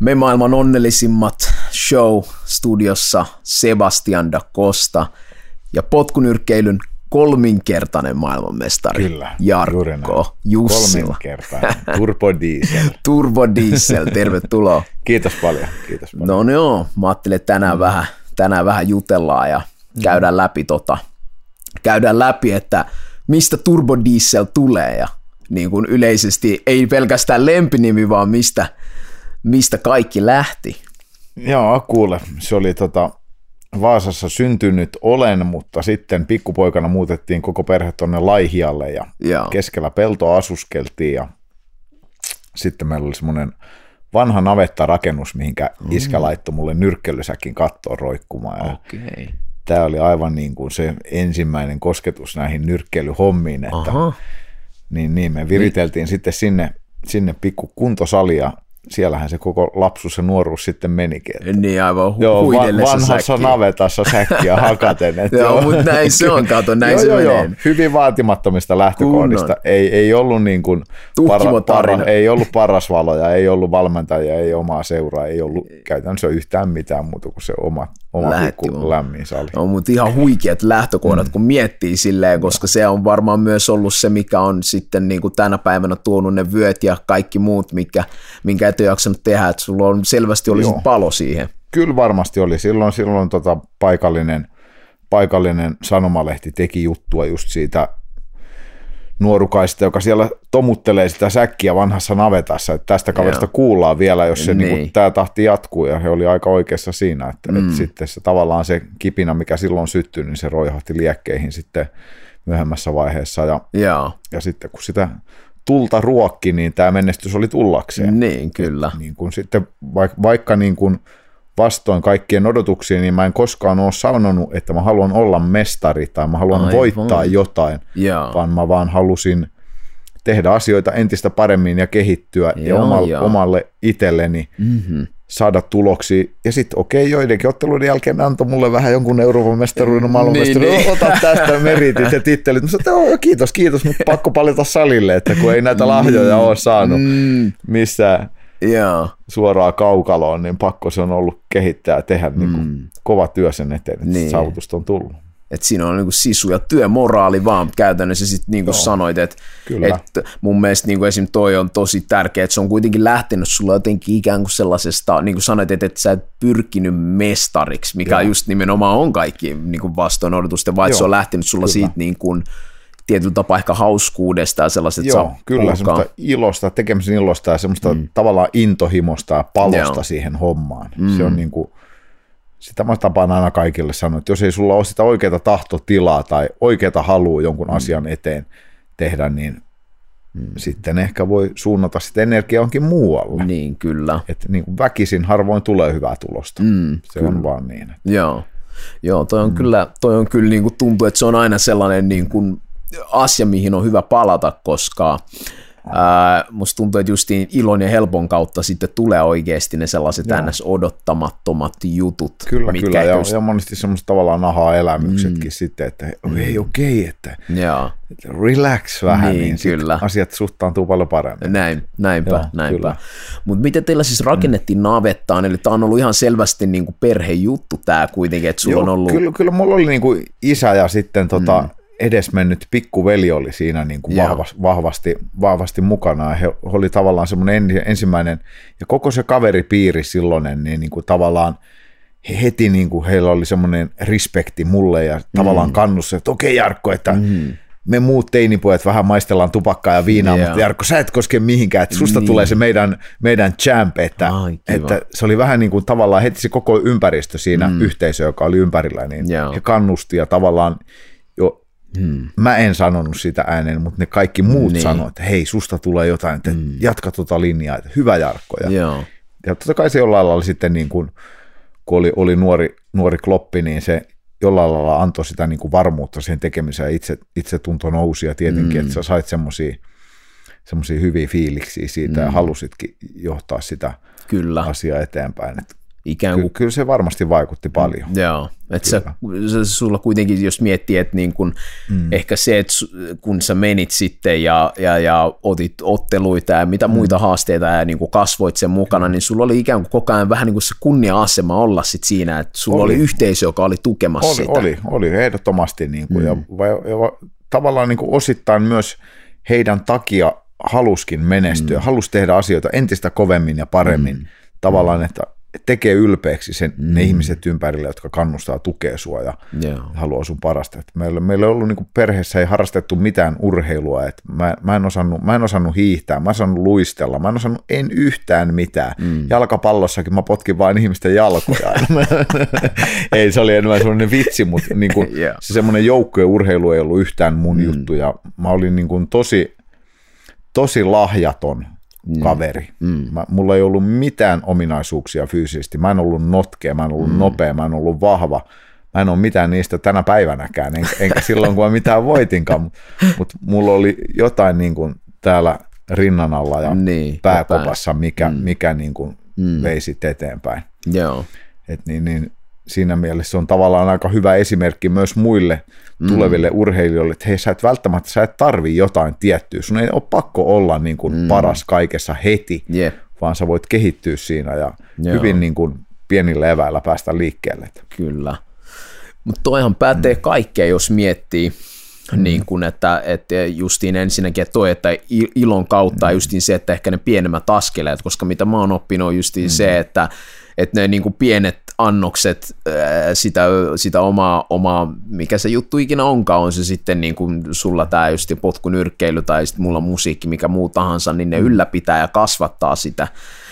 Me maailman onnellisimmat show-studiossa Sebastian da Costa ja potkunyrkkeilyn kolminkertainen maailmanmestari Kyllä, Jarkko Jussila. Kolminkertainen. Turbo Diesel. Turbo Diesel, tervetuloa. Kiitos paljon. Kiitos paljon. No joo, mä ajattelin, että tänään, mm. vähän, tänään vähän jutellaan ja käydään läpi, tota, käydään läpi, että mistä Turbo Diesel tulee ja niin kuin yleisesti ei pelkästään lempinimi, vaan mistä, mistä kaikki lähti. Joo, kuule, se oli tota, Vaasassa syntynyt olen, mutta sitten pikkupoikana muutettiin koko perhe tuonne Laihialle ja Joo. keskellä peltoa asuskeltiin ja sitten meillä oli semmoinen vanha navettarakennus, mihinkä iskä laittoi mulle nyrkkelysäkin kattoon roikkumaan. Okei. Tämä oli aivan niin kuin se ensimmäinen kosketus näihin nyrkkeilyhommiin, että Aha. niin, niin me viriteltiin niin. sitten sinne, sinne pikku kuntosali ja siellähän se koko lapsuus ja nuoruus sitten menikin. Että Niin aivan hu- Joo, va- vanhassa säkkiin. navetassa säkkiä hakaten. Että Joo, mutta näin se on, kato, näin joo, se joo, joo, hyvin vaatimattomista lähtökohdista. Kunnon. Ei, ei ollut niin kuin Tuhkimotarina. ei ollut parasvaloja, ei ollut valmentajia, ei omaa seuraa, ei ollut käytännössä yhtään mitään muuta kuin se oma, oma Lähetti pikku lämmin sali. On mutta ihan huikeat lähtökohdat, mm. kun miettii silleen, koska se on varmaan myös ollut se, mikä on sitten niin kuin tänä päivänä tuonut ne vyöt ja kaikki muut, mikä, minkä et ole jaksanut tehdä, että sulla on selvästi olisi Joo. palo siihen. Kyllä varmasti oli. Silloin, silloin tota paikallinen, paikallinen sanomalehti teki juttua just siitä nuorukaista, joka siellä tomuttelee sitä säkkiä vanhassa navetassa, että tästä kaverista Joo. kuullaan vielä, jos se Niin. niin. niin tämä tahti jatkuu, ja he oli aika oikeassa siinä, että, mm. että sitten se tavallaan se kipinä, mikä silloin syttyi, niin se roihahti liekkeihin sitten myöhemmässä vaiheessa, ja, Joo, ja sitten kun sitä tulta ruokki, niin tämä menestys oli tullakseen niin kyllä. niin kuin sitten vaikka, vaikka niin kuin vastoin kaikkien odotuksia, niin mä en koskaan ole sanonut, että mä haluan olla mestari tai mä haluan Aivan. Aivan. voittaa jotain, Joo, vaan mä vaan halusin tehdä asioita entistä paremmin ja kehittyä Joo, ja omalle, joo. omalle itselleni mm-hmm. saada tuloksia. Ja sitten okei, joidenkin otteluiden jälkeen antoi mulle vähän jonkun Euroopan mestaruuden, maailmanmestaruuden, Niin, niin, niin. ota tästä meritit ja tittelit. Mä sanoin, että kiitos, kiitos, mutta pakko palita salille, että kun ei näitä lahjoja ole saanut mm, missään joo, suoraan kaukaloon, niin pakko se on ollut kehittää ja tehdä niin kuin kova työ sen eteen, että Niin. saavutusta on tullut. että siinä on niinku sisu ja työmoraali vaan käytännössä sitten niin kuin sanoit, että että mun mielestä niin kuin esim. toi on tosi tärkeä, että se on kuitenkin lähtenyt sulla jotenkin ikään kuin sellaisesta, niin kuin sanoit, että, että sä et pyrkinyt mestariksi, mikä Joo. just nimenomaan on kaikki niin kuin vastoin odotusten, vaan se on lähtenyt sulla kyllä. siitä niin kuin, tietyllä tapaa ehkä hauskuudesta ja sellaisesta, Joo, kyllä, semmoista ilosta, tekemisen ilosta ja semmoista mm. tavallaan intohimosta ja palosta Joo. Siihen hommaan. Mm. Se on niin kuin, sitä mä tapaan aina kaikille sanoa, että jos ei sulla ole sitä oikeaa tahtotilaa tai oikeaa halua jonkun mm. asian eteen tehdä, niin mm. sitten ehkä voi suunnata sitä energiaa johonkin muualle. Niin, kyllä. Että niin kuin väkisin harvoin tulee hyvää tulosta. Mm, se on vaan niin. että- Joo, Joo toi on mm. kyllä, toi on kyllä niin kuin tuntuu, että se on aina sellainen niin kuin asia, mihin on hyvä palata, koska ää, musta tuntuu, että justiin ilon ja helpon kautta sitten tulee oikeasti ne sellaiset ns. odottamattomat jutut. Kyllä, mitkä kyllä. Ja, just- ja monesti semmoista tavallaan ahaa-elämyksetkin mm. sitten, että ei okei, okay, että, Joo, relax vähän, Niin, niin, kyllä. asiat suhtaantuu paljon paremmin. näin, näinpä, Joo, näinpä. kyllä. Mutta miten teillä siis rakennettiin navettaan, eli tämä on ollut ihan selvästi niin kuin perhejuttu tämä kuitenkin, että sulla on ollut... kyllä, kyllä mulla oli niin kuin isä ja sitten tota, mm. Edesmennyt pikkuveli oli siinä niin kuin Joo. vahvas, vahvasti, vahvasti mukana. He oli tavallaan semmoinen en, ensimmäinen, ja koko se kaveripiiri silloinen, niin, niin kuin tavallaan he heti niin kuin heillä oli semmoinen respekti mulle ja tavallaan kannus, että okei Jarkko, että mm. me muut teinipojat vähän maistellaan tupakkaa ja viinaa, Joo. mutta Jarkko, sä et koske mihinkään, että susta Niin. tulee se meidän, meidän champ, että, Ai, että se oli vähän niin kuin tavallaan heti se koko ympäristö siinä mm. yhteisö, joka oli ympärillä, niin Joo. he kannusti ja tavallaan hmm. mä en sanonut sitä ääneen, mutta ne kaikki muut Niin. sanoivat, että hei, susta tulee jotain, että hmm. jatka tuota linjaa, että hyvä Jarkko. Ja, Joo, ja totta kai se jollain lailla sitten niin kuin, kun oli, oli nuori, nuori kloppi, niin se jollain lailla antoi sitä niin kuin varmuutta siihen tekemiseen itse, itse tunto nousi ja tietenkin, mm. että sä sait semmoisia semmoisia hyviä fiiliksiä siitä mm. ja halusitkin johtaa sitä kyllä. asiaa eteenpäin. Et Ikään kuin, Ky- kyllä se varmasti vaikutti paljon. joo, että sä, sä, sulla kuitenkin, jos miettii, että niin kun, mm. ehkä se, että kun sä menit sitten ja, ja, ja otit otteluita ja mitä Mm. muita haasteita ja niin kuin kasvoit sen mukana, niin sulla oli ikään kuin koko ajan vähän niin kuin se kunnia-asema olla sit siinä, että sulla oli, Oli. yhteisö, joka oli tukemassa Oli, sitä. oli, oli ehdottomasti. Niin kuin, mm. ja, ja, va- tavallaan niin kuin osittain myös heidän takia haluskin menestyä, mm. halusi tehdä asioita entistä kovemmin ja paremmin. Mm. Tavallaan, että tekee ylpeäksi sen, mm. ne ihmiset ympärillä, jotka kannustaa tukea sua ja Joo. haluaa sun parasta. Et meillä, meillä ei ollut niin perheessä ei harrastettu mitään urheilua. Et mä, mä, en osannut, mä en osannut hiihtää, mä en osannut luistella, mä en osannut en yhtään mitään. Mm. Jalkapallossakin mä potkin vain ihmisten jalkoja. ei, se oli enemmän sellainen vitsi, mutta niin kuin, Joo. se semmoinen joukkojen urheilu ei ollut yhtään mun mm. juttu. Ja mä olin niin kuin tosi, tosi lahjaton kaveri. Mm. Mä, mulla ei ollut mitään ominaisuuksia fyysisesti. Mä en ollut notkea, mä en ollut mm. nopea, mä en ollut vahva. Mä en ole mitään niistä tänä päivänäkään, enkä, enkä silloin kun mä mitään voitinkaan, mutta mut mulla oli jotain niin kuin täällä rinnan alla ja Niin, pääkopassa, mikä, mm. mikä niin kuin mm. vei sit eteenpäin. Joo. Et niin, niin, siinä mielessä se on tavallaan aika hyvä esimerkki myös muille tuleville mm. urheilijoille, että hei sä et välttämättä, sä et tarvi jotain tiettyä, sun ei ole pakko olla niin kuin mm. paras kaikessa heti, Jep. vaan sä voit kehittyä siinä ja Joo. hyvin niin kuin pienillä eväillä päästä liikkeelle. Kyllä. Mutta toihan pätee mm. kaikkeen, jos miettii, mm. niin kun, että, että justiin ensinnäkin, että toi, että il- ilon kautta mm. justiin se, että ehkä ne pienemmät askeleet, koska mitä mä oon oppinut on justiin mm. se, että, että ne niin kuin pienet annokset sitä, sitä omaa, omaa, mikä se juttu ikinä onkaan, on se sitten niin kuin sulla tämä just potkunyrkkeily tai sitten mulla musiikki, mikä muu tahansa, niin ne ylläpitää ja kasvattaa sitä.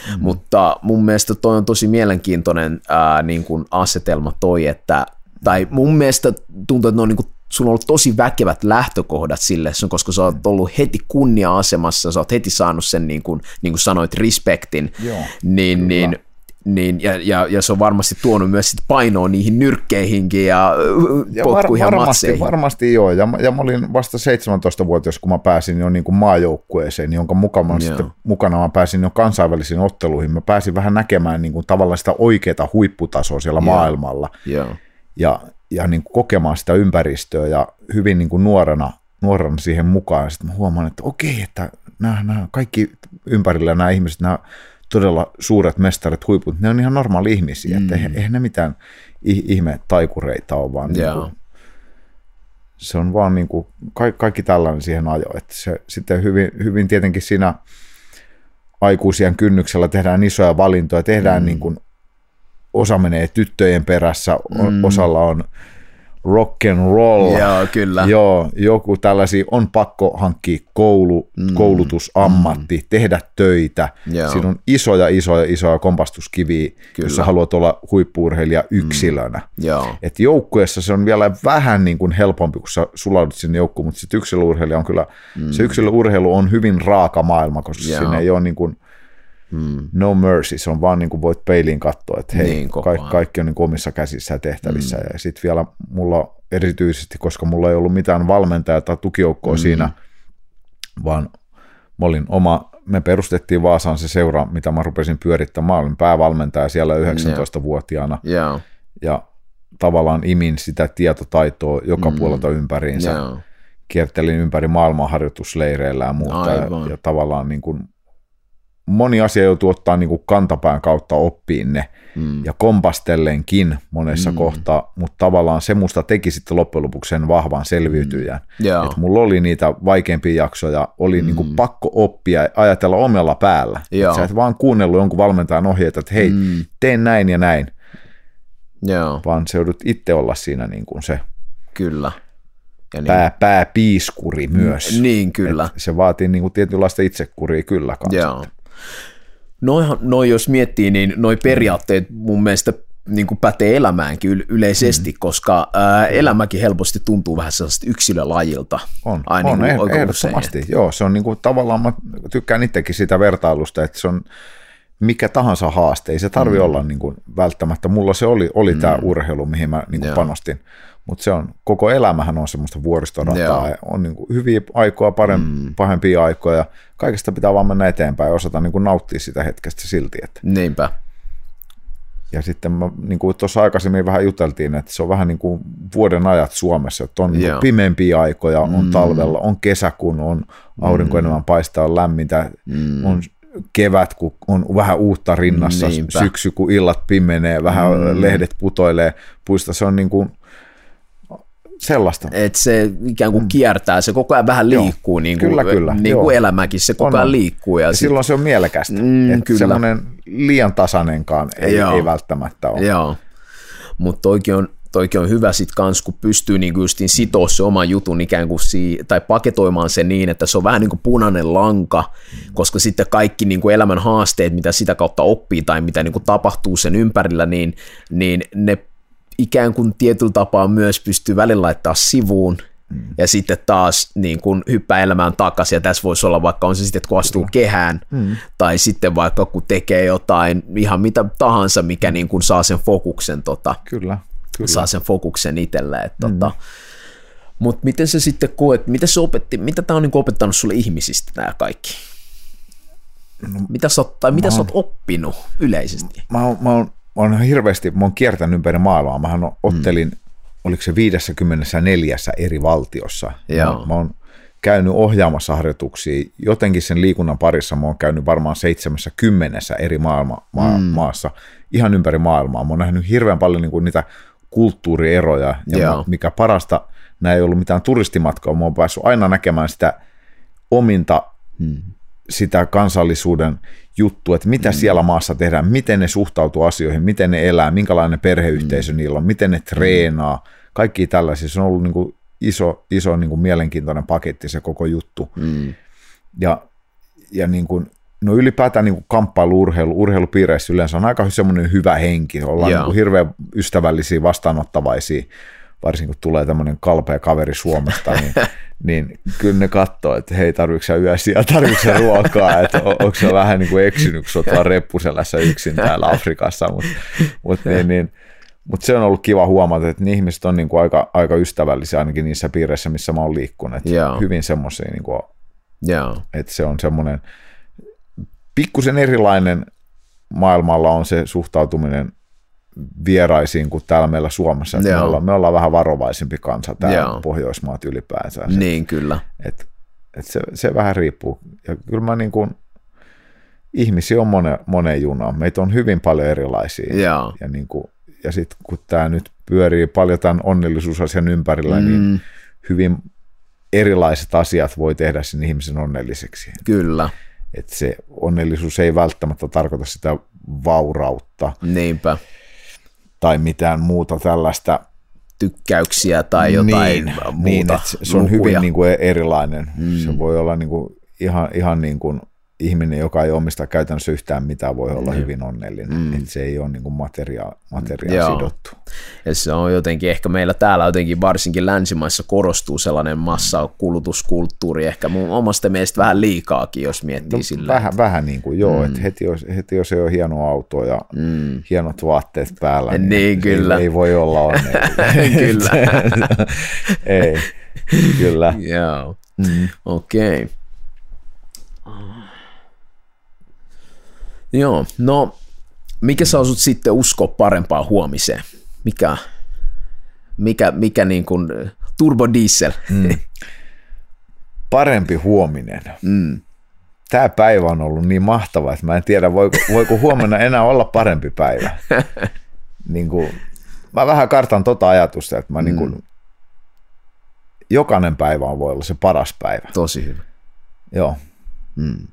Mm. Mutta mun mielestä toi on tosi mielenkiintoinen ää, niin kuin asetelma toi, että tai mun mielestä tuntuu, että ne on niin kuin, sulla on ollut tosi väkevät lähtökohdat sille, koska sä oot ollut heti kunnia-asemassa, sä oot heti saanut sen, niin kuin, niin kuin sanoit, respektin, Joo, niin, niin, niin ja, ja, ja, se on varmasti tuonut myös sit painoa niihin nyrkkeihinkin ja, Ja potkuihin var, varmasti, matseihin. varmasti joo, ja, ja mä olin vasta 17-vuotias, kun mä pääsin jo niin kuin maajoukkueeseen, jonka mukana, sitten, mukana mä pääsin jo kansainvälisiin otteluihin. Mä pääsin vähän näkemään niin kuin tavallaan sitä oikeaa huipputasoa siellä Joo. maailmalla Joo, ja, ja niin kuin kokemaan sitä ympäristöä ja hyvin niin kuin nuorena, nuorena siihen mukaan. Sitten mä huomaan, että okei, että nämä, nämä kaikki ympärillä nämä ihmiset, nämä todella suuret mestarit, huiput, ne on ihan normaali ihmisiä, mm. että eihän, eihän ne mitään ih- ihme taikureita ole, vaan niin Joo. kuin, se on vaan niin kuin, kaikki, kaikki tällainen siihen ajo, että se sitten hyvin, hyvin tietenkin siinä aikuisien kynnyksellä tehdään isoja valintoja, tehdään mm. niin kuin, osa menee tyttöjen perässä, mm. osalla on rock and roll. Joo, kyllä. Joo, joku tällaisia on pakko hankkia koulu, mm. koulutus, ammatti, mm. tehdä töitä. Joo. Siinä on isoja, isoja, isoja kompastuskiviä, Kyllä. jos sä haluat olla huippuurheilija yksilönä. Joo, Et joukkueessa se on vielä vähän niin kuin helpompi, kun sä sulaudut sinne joukkuun, mutta sitten yksilöurheilija on kyllä, mm. se yksilöurheilu on hyvin raaka maailma, koska Joo. siinä ei ole niin kuin, mm. no mercy, se on vaan niin kuin voit peiliin katsoa, että hei, Niin, kaikki, kaikki on niin kuin omissa käsissä ja tehtävissä. Mm. Ja sitten vielä mulla erityisesti, koska mulla ei ollut mitään valmentajaa tai tukijoukkoa mm. siinä, vaan mä olin oma, me perustettiin Vaasaan se seura, mitä mä rupesin pyörittämään. Mä olin päävalmentaja siellä 19-vuotiaana joo, ja tavallaan imin sitä tietotaitoa joka mm. puolelta ympäriinsä. joo, Kiertelin ympäri maailmaa harjoitusleireillä ja muuta. Aivan. Ja, ja tavallaan niin kuin moni asia joutuu ottaa niin kuin kantapään kautta oppiin ne mm. ja kompastellenkin monessa mm. kohtaa, mutta tavallaan se musta teki sitten loppujen lopuksi sen vahvan selviytyjän. Mm. joo, Että mulla oli niitä vaikeampia jaksoja, oli mm. niin kuin pakko oppia ja ajatella omalla päällä. Joo. Et sä et vaan kuunnellut jonkun valmentajan ohjeita, että hei, mm. teen näin ja näin, joo, vaan se joudut itse olla siinä niin kuin se kyllä. Ja niin, pää, pääpiiskuri myös. Niin, kyllä. Et se vaatii niin kuin tietynlaista itsekuria kyllä kanssa. Joo. Noihan, noi jos miettii, niin noi periaatteet mun mielestä niin kuin pätee elämäänkin yl- yleisesti, mm. koska ää, elämäkin helposti tuntuu vähän sellaista yksilölajilta. On, Aina on niin kuin ehdottomasti. usein. Joo, se on niin kuin, tavallaan, mä tykkään itsekin sitä vertailusta, että se on mikä tahansa haaste, ei se tarvi mm. olla niin kuin välttämättä. Mulla se oli, oli mm. tämä urheilu, mihin mä niin kuin Joo. panostin, mutta se on, koko elämähän on semmoista vuoristorataa, ja on niin kuin hyviä aikoja, parem, mm. pahempia aikoja, kaikesta pitää vaan mennä eteenpäin ja osata niin kuin nauttia sitä hetkestä silti, että Niinpä. ja sitten mä, niin kuin tuossa aikaisemmin vähän juteltiin, että se on vähän niin kuin vuoden ajat Suomessa, että on Joo. pimeämpiä aikoja, on talvella, on kesä, kun on aurinko enemmän paistaa, on lämmintä, on kevät, kun on vähän uutta rinnassa, Niinpä. syksy, kun illat pimenee, vähän lehdet putoilee puista, se on niin kuin sellaista. että se ikään kuin kiertää, se koko ajan vähän liikkuu, niin kuin, Kyllä, kyllä, niin joo. kuin elämäkin, se koko ajan on. liikkuu. Ja Ja sit, silloin se on mielekästä, Mm, että kyllä. semmoinen liian tasainenkaan ei, Joo. ei välttämättä ole. Joo, mutta toikin on, toikin on hyvä sit kans, kun pystyy niinku justiin sitoa se oman jutun ikään kuin si- tai paketoimaan se niin, että se on vähän niin kuin punainen lanka, koska sitten kaikki niin kuin elämän haasteet, mitä sitä kautta oppii tai mitä niin kuin tapahtuu sen ympärillä, niin, niin ne ikään kuin tietyllä tapaa myös pystyy välillä laittaa sivuun, ja sitten taas niin kun hyppää elämään takaisin, ja tässä voisi olla vaikka on se sitten, että kun astuu kehään, mm. tai sitten vaikka kun tekee jotain ihan mitä tahansa, mikä niin kun saa sen fokuksen, tota, Kyllä, kyllä. saa sen fokuksen itselleen. Että, tota, mutta miten se sitten koet, mitä se opetti, mitä tämä on niin opettanut sulle ihmisistä nämä kaikki? Mitä sä, oot- tai mitä sä oot oppinut yleisesti? Mä oon, mä oon, mä oon hirveästi, mä oon kiertänyt ympäri maailmaa. Mähän ottelin, mm. oliko se 54 eri valtiossa. Joo. Mä, mä oon käynyt ohjaamassa harjoituksia. Jotenkin sen liikunnan parissa mä oon käynyt varmaan 70 eri maailma, maa, mm. maassa, ihan ympäri maailmaa. Mä oon nähnyt hirveän paljon niin kuin niitä kulttuurieroja, ja Joo. mä, mikä parasta, nämä ei ollut mitään turistimatkaa, mä oon päässyt aina näkemään sitä ominta sitä kansallisuuden juttua, että mitä mm. siellä maassa tehdään, miten ne suhtautuu asioihin, miten ne elää, minkälainen perheyhteisö mm. niillä on, miten ne treenaa, kaikki tällaisia. Se on ollut niin kuin iso, iso niin kuin mielenkiintoinen paketti se koko juttu. Mm. Ja, ja niin kuin, no ylipäätään niin kuin kamppailu-urheilu, urheilupiireissä yleensä on aika semmoinen hyvä henki, ollaan Joo. niin kuin hirveän ystävällisiä, vastaanottavaisia, varsinkin kun tulee tämmöinen kalpea kaveri Suomesta, niin, niin kyllä ne katsoo, että hei, tarvitsetko sä yösiä, tarvitsetko sä ruokaa, että on, onko se vähän niin kuin eksynyt, kun sä oot reppuselässä yksin täällä Afrikassa, mutta mut niin, niin, mut se on ollut kiva huomata, että ne ihmiset on niin kuin aika, aika ystävällisiä ainakin niissä piireissä, missä mä oon liikkunut, Joo. hyvin semmoisia, niin kuin, Joo, että se on semmoinen pikkusen erilainen maailmalla on se suhtautuminen vieraisiin kuin täällä meillä Suomessa. Että me, ollaan, me ollaan vähän varovaisempi kansa täällä Joo. Pohjoismaat ylipäänsä. niin kyllä. Et, et se, se vähän riippuu. Ja kyllä mä niin kuin, ihmisiä on monen, moneen junaan. Meitä on hyvin paljon erilaisia. Joo. Ja, niin kuin, ja sitten kun tämä nyt pyörii paljon tämän onnellisuusasian ympärillä, mm. niin hyvin erilaiset asiat voi tehdä sen ihmisen onnelliseksi. Kyllä, Että se onnellisuus ei välttämättä tarkoita sitä vaurautta niinpä. Tai mitään muuta tällaista. Tykkäyksiä tai jotain niin, muuta niin, että se, se on lukuja. hyvin niin kuin erilainen. Mm. Se voi olla niin kuin ihan, ihan niin kuin ihminen, joka ei omista käytännössä yhtään mitään, voi olla hyvin onnellinen. Mm. Että se ei ole niin kuin materia, Joo. sidottu. Ja se on jotenkin, ehkä meillä täällä jotenkin varsinkin länsimaissa korostuu sellainen massakulutuskulttuuri, ehkä mun omasta mielestä vähän liikaakin, jos miettii no, sillä. Vähän, vähän niin kuin joo, mm. että heti jos, heti jos ei ole hieno auto ja mm. hienot vaatteet päällä, niin, Niin, kyllä. Ei, ei voi olla onnellinen. Kyllä. ei, kyllä. Joo, mm. okei. Okay. Joo, no mikä saa sut sitten uskoa parempaan huomiseen? Mikä, mikä, mikä niin kuin turbo diesel? Mm. Parempi huominen. Mm. Tämä päivä on ollut niin mahtava, että mä en tiedä, voiko, voiko huomenna enää olla parempi päivä. niin kuin, mä vähän kartan tota ajatusta, että mä niin kuin, jokainen päivä on voi olla se paras päivä. Tosi hyvä. Joo. Mm.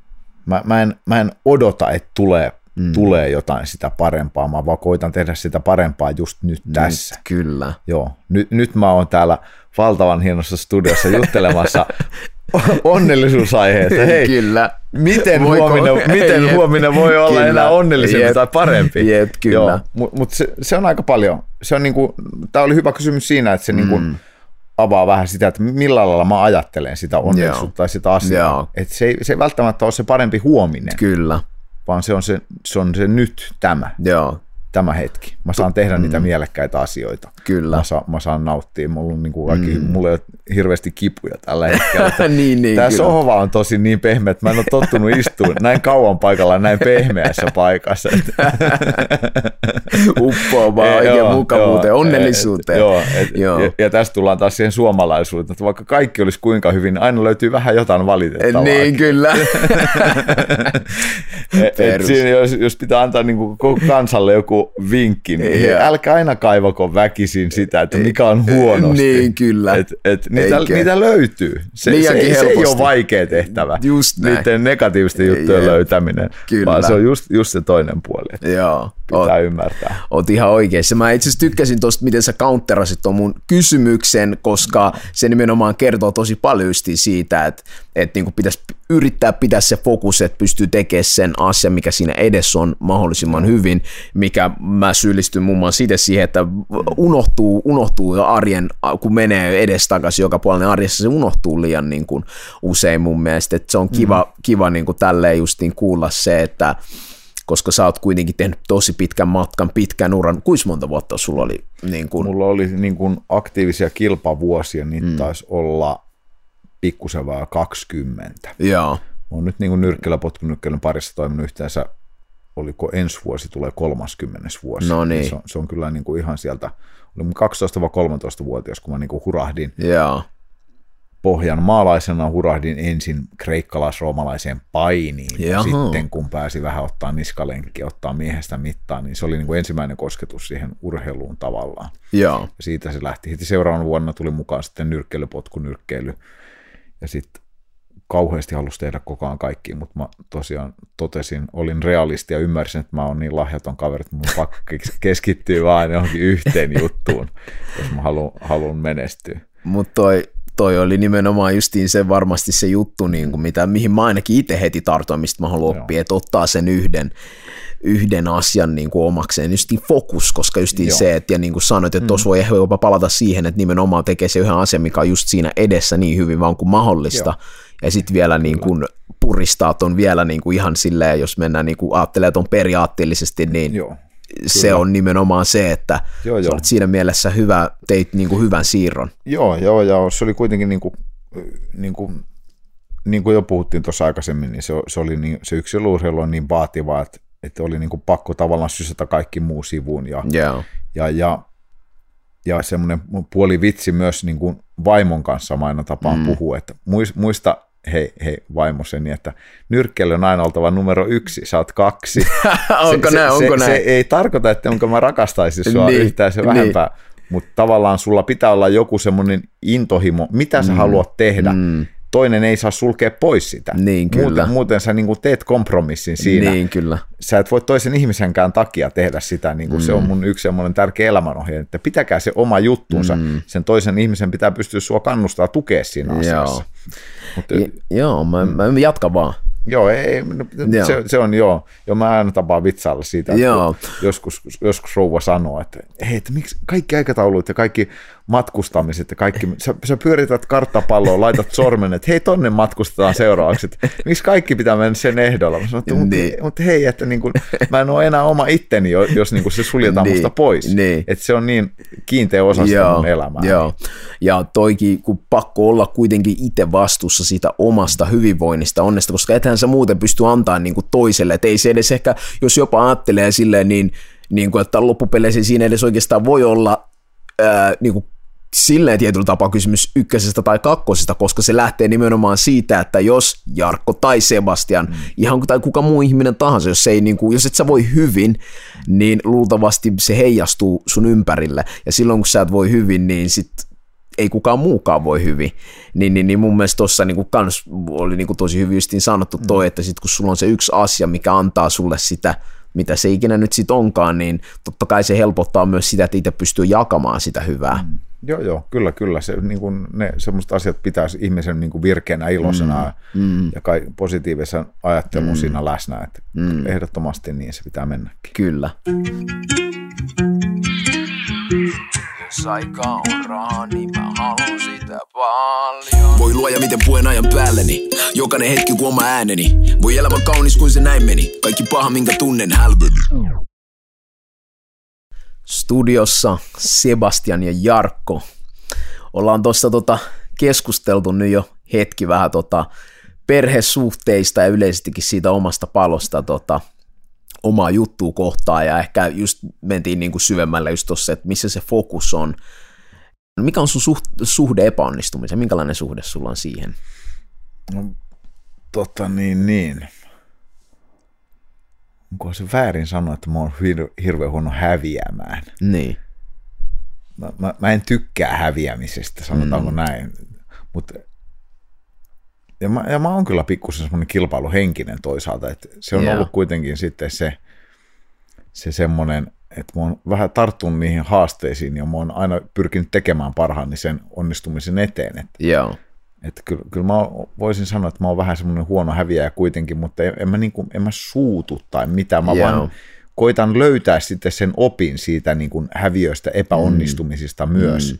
Mä, mä, en, mä en odota, että tulee, mm. tulee jotain sitä parempaa, mä vaan koitan tehdä sitä parempaa just nyt tässä. Nyt, kyllä. Joo. Nyt, nyt mä oon täällä valtavan hienossa studiossa juttelemassa onnellisuusaiheesta. Hei, Kyllä. miten, Voiko- huominen, miten Jep. huominen voi olla Kyllä. enää onnellisempi Jep. tai parempi? Jep, kyllä. Mutta mut se, se, on aika paljon. Se on niinku, tämä oli hyvä kysymys siinä, että se niinku avaa vähän sitä, että millä lailla mä ajattelen sitä onnellisuutta tai sitä asiaa. Joo. Et se, ei, se ei välttämättä ole se parempi huominen, Kyllä. vaan se on se, se on se nyt tämä, Joo, tämä hetki. Mä saan tehdä niitä mielekkäitä asioita. Kyllä. Mä, saan, mä saan nauttia. Mulla, on niinku kaikki, mm. mulla ei ole hirveästi kipuja tällä hetkellä. niin, niin, Tämä kyllä. sohva on tosi niin pehmeä, että mä en ole tottunut istumaan näin kauan paikalla näin pehmeässä paikassa. uppoamaan oikein mukavuuteen, onnellisuuteen. Joo, et, joo. Ja, ja tästä tullaan taas siihen suomalaisuuteen, että vaikka kaikki olisi kuinka hyvin, niin aina löytyy vähän jotain valitettavaa. Niin, kyllä. et, et siinä, jos, jos pitää antaa niin kuin kansalle joku vinkki, niin yeah. älkää aina kaivako väkisin sitä, että mikä on huonosti. Niin, kyllä. Et, et niitä, niitä löytyy. Se, se, se, se ei ole vaikea tehtävä. Just näin. Niiden negatiivisten juttujen löytäminen, kyllä. vaan se on just, just se toinen puoli. Joo. Pitää oot, ymmärtää. Oot ihan oikeassa. Mä itse asiassa tykkäsin tuosta, miten sä counterasit tuon mun kysymyksen, koska se nimenomaan kertoo tosi paljon siitä, että, että niin pitäisi yrittää pitää se fokus, että pystyy tekemään sen asian, mikä siinä edessä on mahdollisimman hyvin, mikä mä syyllistyn muun muassa itse siihen, että unohtuu, unohtuu jo arjen, kun menee edestakaisin joka puolella niin arjessa, se unohtuu liian niin kuin usein mun mielestä, että se on kiva, mm. kiva niin kuin tälleen justiin kuulla se, että koska sä oot kuitenkin tehnyt tosi pitkän matkan, pitkän uran. Kuinka monta vuotta sulla oli? Niin kun... Mulla oli niin kun aktiivisia kilpavuosia, niin mm. taisi olla pikkusen vaan 20. Joo. Mä oon nyt niin kuin nyrkkelä parissa toiminut yhteensä, oliko ensi vuosi tulee 30 vuosi. No niin. Se on, se on kyllä niin kuin ihan sieltä, oli 12-13-vuotias, kun mä niin kuin hurahdin. Joo Pohjan maalaisena hurahdin ensin kreikkalais-roomalaiseen painiin, ja sitten kun pääsi vähän ottaa niskalenkkiä, ottaa miehestä mittaa, niin se oli niin kuin ensimmäinen kosketus siihen urheiluun tavallaan. Ja. Ja siitä se lähti. Heti seuraavana vuonna tuli mukaan sitten nyrkkeilypotku, nyrkkeily, ja sitten kauheasti halusi tehdä koko ajan kaikki, mutta mä tosiaan totesin, olin realisti ja ymmärsin, että mä oon niin lahjaton kaveri, että mun pakko keskittyä vaan johonkin yhteen juttuun, jos mä haluan, haluan menestyä. Mutta toi toi oli nimenomaan justiin se varmasti se juttu, niin kuin mitä, mihin mä ainakin itse heti tartuin, mistä mä haluan oppia, että ottaa sen yhden, yhden asian niin kuin omakseen, justiin fokus, koska justiin Joo. se, että ja niin kuin sanoit, että tuossa mm. voi jopa palata siihen, että nimenomaan tekee se yhden asian, mikä on just siinä edessä niin hyvin vaan kuin mahdollista, Joo. Ja sitten vielä niin kuin puristaa ton vielä niin kuin ihan silleen, jos mennään niin kuin ajattelee ton periaatteellisesti, niin Joo se on nimenomaan se, että joo, joo. olet siinä mielessä hyvä, teit niin kuin hyvän siirron. Joo, joo, ja se oli kuitenkin niin kuin, niin kuin, niin kuin jo puhuttiin tuossa aikaisemmin, niin se, se, oli niin, se yksilöurheilu on niin vaativa, että, että oli niin kuin pakko tavallaan sysätä kaikki muu sivuun. Ja, yeah. ja, ja, ja semmoinen puoli vitsi myös niin kuin vaimon kanssa mä aina tapaan mm. puhua, että muista hei, hei vaimoseni, niin että nyrkkeily on aina oltava numero yksi, sä oot kaksi. onko se, näin, se, onko se, näin? Se ei tarkoita, että onko mä rakastaisin sua niin, yhtään se vähempää, niin. mutta tavallaan sulla pitää olla joku semmoinen intohimo, mitä sä mm, haluat tehdä. Mm toinen ei saa sulkea pois sitä. Niin, kyllä. Muuten, muuten sä niin kuin teet kompromissin siinä. Niin, kyllä. Sä et voi toisen ihmisenkään takia tehdä sitä, niin kuin mm. se on mm. mun yksi semmoinen tärkeä elämänohje, että pitäkää se oma juttunsa. Mm. Sen toisen ihmisen pitää pystyä sua kannustaa tukea siinä asiassa. Joo, Mutta, joo mä, mm. mä jatkan vaan. Joo, ei, no, joo. Se, se, on joo. joo. mä aina tapaan vitsailla siitä, että joo. joskus, joskus rouva sanoo, että hei, että miksi kaikki aikataulut ja kaikki matkustamiset ja kaikki, sä, sä pyörität karttapalloa, laitat sormen, että hei, tonne matkustetaan seuraavaksi, miksi kaikki pitää mennä sen ehdolla? Mä sanon, että, niin. mutta, mutta hei, että niin kuin, mä en ole enää oma itteni, jos niin kuin se suljetaan niin. musta pois. Niin. Että se on niin kiinteä osa sitä mun elämää. Joo, ja toikin, kun pakko olla kuitenkin itse vastuussa siitä omasta hyvinvoinnista, onnesta, koska ethän sä muuten pysty antaa niin kuin toiselle, että ei se edes ehkä, jos jopa ajattelee silleen, niin, niin kuin, että loppupeleissä siinä edes oikeastaan voi olla ää, niin kuin silleen tietyllä tapaa kysymys ykkösestä tai kakkosesta, koska se lähtee nimenomaan siitä, että jos Jarkko tai Sebastian, mm. ihan tai kuka muu ihminen tahansa, jos, ei, niin kuin, jos et sä voi hyvin, niin luultavasti se heijastuu sun ympärille. Ja silloin kun sä et voi hyvin, niin sit ei kukaan muukaan voi hyvin. Niin, niin, niin mun mielestä tuossa niin kans oli niin kuin tosi hyvin sanottu toi, mm. että sit kun sulla on se yksi asia, mikä antaa sulle sitä, mitä se ikinä nyt sitten onkaan, niin totta kai se helpottaa myös sitä, että itse pystyy jakamaan sitä hyvää. Mm Joo, joo, kyllä, kyllä. Se, niin kuin ne semmoiset asiat pitäisi ihmisen niin kuin virkeänä, iloisena mm, mm. ja kai positiivisen ajattelun mm. siinä läsnä. Että mm. Ehdottomasti niin se pitää mennäkin. Kyllä. Jos aika on rahaa, niin mä haluan sitä paljon. Voi luoja, miten puen ajan päälleni. Jokainen hetki kun oma ääneni. Voi elämä kaunis kuin se näin meni. Kaikki paha, minkä tunnen, hälveni. Studiossa Sebastian ja Jarkko. Ollaan tuossa tota keskusteltu nyt jo hetki vähän tota perhesuhteista ja yleisestikin siitä omasta palosta tota, omaa juttua kohtaan ja ehkä just mentiin niin kuin syvemmälle just tuossa, että missä se fokus on. Mikä on sun suht, suhde epäonnistumiseen? Minkälainen suhde sulla on siihen? No, tota niin, niin. Onko se väärin sanoa, että mä oon hir- hirveän huono häviämään? Niin. Mä, mä, mä en tykkää häviämisestä, sanotaanko mm. näin. Mutta ja mä, ja mä oon kyllä pikkusen semmoinen kilpailuhenkinen toisaalta, että se on yeah. ollut kuitenkin sitten se, se semmoinen, että mä oon vähän tarttunut niihin haasteisiin ja mä oon aina pyrkinyt tekemään parhaani sen onnistumisen eteen. Että, yeah. Että kyllä, kyllä mä voisin sanoa, että mä oon vähän semmoinen huono häviäjä kuitenkin, mutta en, en, mä, niin kuin, en mä suutu tai mitä, mä yeah. vaan koitan löytää sitten sen opin siitä niin kuin häviöistä, epäonnistumisista mm. myös. Mm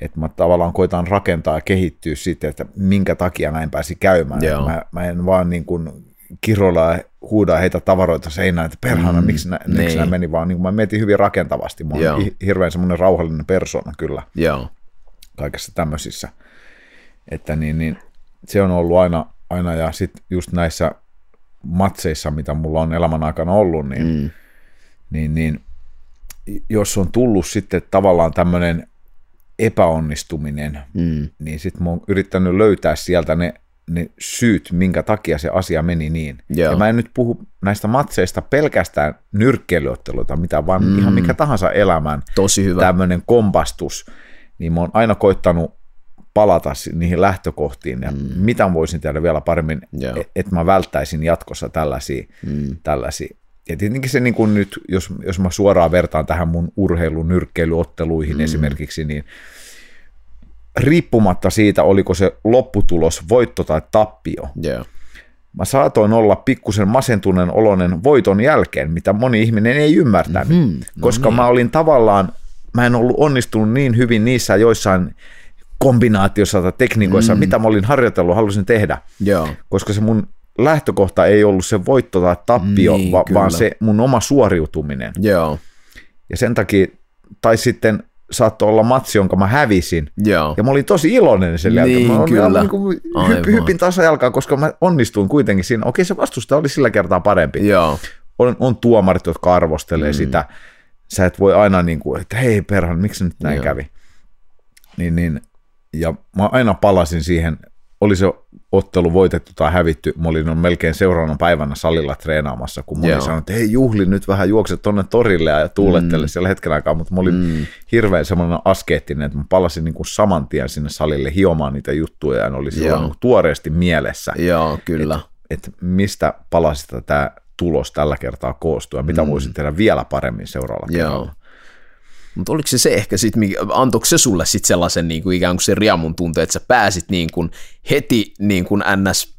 että mä tavallaan koitan rakentaa ja kehittyä sitten, että minkä takia näin pääsi käymään. Mä, mä en vaan niin kuin kirolla ja huuda heitä tavaroita seinään, että perhana, mm, miksi, nä, miksi nämä niin. meni, vaan niin kuin mä mietin hyvin rakentavasti. Mä oon hirveän semmoinen rauhallinen persona kyllä Joo. kaikessa tämmöisissä. Että niin, niin, se on ollut aina, aina ja sitten just näissä matseissa, mitä mulla on elämän aikana ollut, niin, mm. niin, niin jos on tullut sitten tavallaan tämmöinen epäonnistuminen, mm. niin sitten mä oon yrittänyt löytää sieltä ne, ne syyt, minkä takia se asia meni niin. Joo. Ja mä en nyt puhu näistä matseista pelkästään nyrkkeilyotteluita, mitä vaan mm. ihan mikä tahansa elämän Tosi hyvä. tämmöinen kompastus, niin mä oon aina koittanut palata niihin lähtökohtiin ja mm. mitä voisin tehdä vielä paremmin, että et mä välttäisin jatkossa tällaisia, mm. tällaisia ja tietenkin se niin kuin nyt, jos, jos mä suoraan vertaan tähän mun urheilun nyrkkeilyotteluihin mm. esimerkiksi, niin riippumatta siitä, oliko se lopputulos voitto tai tappio, yeah. mä saatoin olla pikkusen masentuneen olonen voiton jälkeen, mitä moni ihminen ei ymmärtänyt, mm-hmm. no koska niin. mä olin tavallaan, mä en ollut onnistunut niin hyvin niissä joissain kombinaatiossa tai tekniikoissa, mm. mitä mä olin harjoitellut, halusin tehdä, yeah. koska se mun lähtökohta ei ollut se voitto tai tappio, niin, va- vaan se mun oma suoriutuminen. Joo. Ja sen takia, tai sitten saattoi olla matsi, jonka mä hävisin. Joo. Ja mä olin tosi iloinen sen niin, jälkeen. Mä kyllä. Niin kuin hyp, hypin tasajalkaan, koska mä onnistuin kuitenkin siinä. Okei, se vastusta oli sillä kertaa parempi. Joo. On, on tuomarit, jotka arvostelee mm. sitä. Sä et voi aina niin kuin, että hei perhan, miksi nyt näin Joo. kävi. Niin, niin, ja mä aina palasin siihen oli se ottelu voitettu tai hävitty, mä olin melkein seuraavana päivänä salilla treenaamassa, kun mä olin että hei Juhli, nyt vähän juokse tonne torille ja tuulettele mm. siellä hetken aikaa, mutta mä olin mm. hirveän semmoinen askeettinen, että mä palasin niin kuin saman tien sinne salille hiomaan niitä juttuja ja ne oli silloin niin tuoreesti mielessä. Joo, kyllä. Että et mistä palasista tämä tulos tällä kertaa koostuu ja mitä mm. voisin tehdä vielä paremmin seuraavalla kerralla. Mutta oliko se se ehkä sitten, antoiko se sulle sitten sellaisen niin kuin ikään kuin se riamun tunte, että sä pääsit niin kuin heti niin kuin ns,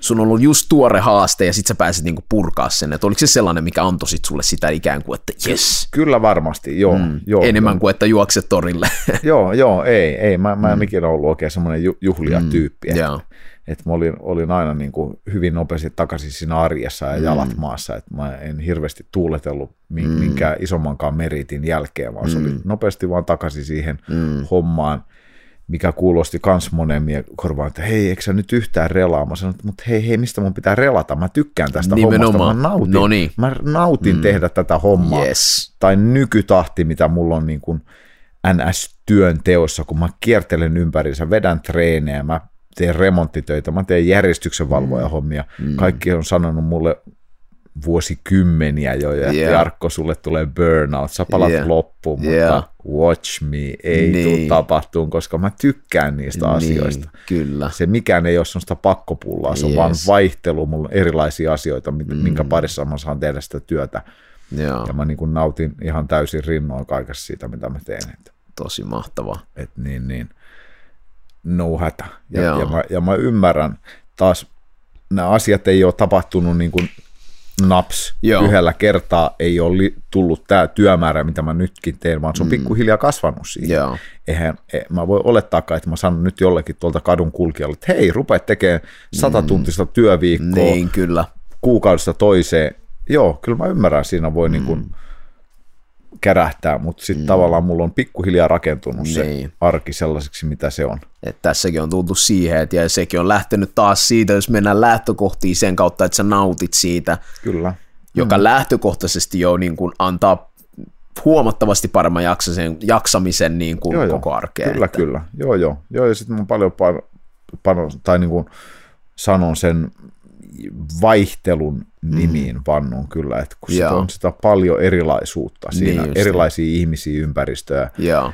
sun on ollut just tuore haaste ja sitten sä pääsit niin kuin purkaa sen, että oliko se sellainen, mikä antoi sit sulle sitä ikään kuin, että yes. Kyllä varmasti, joo. Mm, joo enemmän joo. kuin, että juokset torille. joo, joo, ei, ei, mä, mä en mm. ikinä ollut oikein semmoinen ju, juhlia-tyyppi. Mm, että, että mä olin, olin aina niin kuin hyvin nopeasti takaisin siinä arjessa ja jalat mm. maassa, että mä en hirveästi tuuletellut mm. minkään isommankaan meritin jälkeen, vaan mm. se oli mm. nopeasti vaan takaisin siihen mm. hommaan, mikä kuulosti kans monen korvaan, että hei, eikö sä nyt yhtään relaa? Mä sanoin, mutta hei, hei, mistä mun pitää relata? Mä tykkään tästä Nimenomaan. hommasta, mä nautin, no niin. mä nautin mm. tehdä tätä hommaa. Yes. Tai nykytahti, mitä mulla on niin kuin NS-työn teossa, kun mä kiertelen ympärissä, vedän treenejä, mä teen remonttitöitä, mä teen järjestyksenvalvoja hommia. Mm. Kaikki on sanonut mulle vuosikymmeniä jo, ja yeah. Jarkko, sulle tulee burnout, sä palat yeah. loppuun, mutta yeah. watch me, ei niin. tule tapahtumaan, koska mä tykkään niistä niin, asioista. Kyllä. Se mikään ei ole sellaista pakkopullaa, se on yes. vaan vaihtelu, mulla on erilaisia asioita, mm. minkä parissa mä saan tehdä sitä työtä. Yeah. Ja mä niin kuin nautin ihan täysin rinnoin kaikessa siitä, mitä mä teen. Tosi mahtavaa. Et niin, niin no hätä. Ja, ja, mä, ja mä ymmärrän taas, nämä asiat ei ole tapahtunut niin kuin naps Joo. yhdellä kertaa, ei ole tullut tämä työmäärä, mitä mä nytkin teen, vaan se on mm. pikkuhiljaa kasvanut siihen. Joo. Eihän, e, mä voi olettaakaan, että mä sanon nyt jollekin tuolta kadun kulkijalle, että hei, rupea tekemään satatuntista mm. työviikkoa niin, kyllä. kuukaudesta toiseen. Joo, kyllä mä ymmärrän, siinä voi mm. niin kuin, kärähtää, mutta sitten mm. tavallaan mulla on pikkuhiljaa rakentunut niin. se arki sellaiseksi, mitä se on. Et tässäkin on tultu siihen, että ja sekin on lähtenyt taas siitä, jos mennään lähtökohtiin sen kautta, että sä nautit siitä. Kyllä. joka mm. lähtökohtaisesti jo niin kuin antaa huomattavasti paremman jaksamisen, jaksamisen niin kuin joo, koko arkeen. Kyllä, että. kyllä. Joo, joo. joo ja sitten mä paljon pan, pan, tai niin kuin sanon sen vaihtelun nimiin mm. vannon kyllä, että kun sitä on sitä paljon erilaisuutta siinä, niin erilaisia niin. ihmisiä, ympäristöjä, Joo.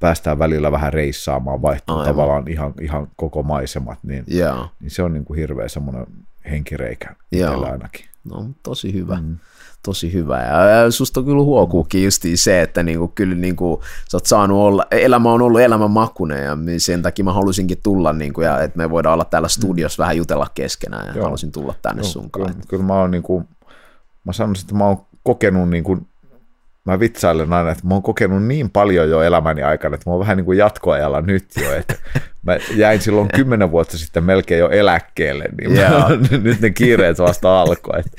päästään välillä vähän reissaamaan, vaihtuu Aivan. tavallaan ihan, ihan koko maisemat, niin, Joo. niin se on niin kuin hirveä semmoinen henkireikä Joo. ainakin. No, tosi hyvä. Mm tosi hyvä. Ja susta kyllä huokuukin justiin se, että niinku, kyllä niinku, sä oot saanut olla, elämä on ollut elämän makunen ja sen takia mä halusinkin tulla, niinku, ja että me voidaan olla täällä studiossa vähän jutella keskenään ja Joo. halusin tulla tänne Joo, sun kanssa. Kyllä, kyllä mä oon niinku, mä sanoisin, että mä oon kokenut niinku mä vitsailen aina, että mä oon kokenut niin paljon jo elämäni aikana, että mä oon vähän niin kuin jatkoajalla nyt jo, että mä jäin silloin kymmenen vuotta sitten melkein jo eläkkeelle, niin yeah. nyt ne kiireet vasta alkoi. Että,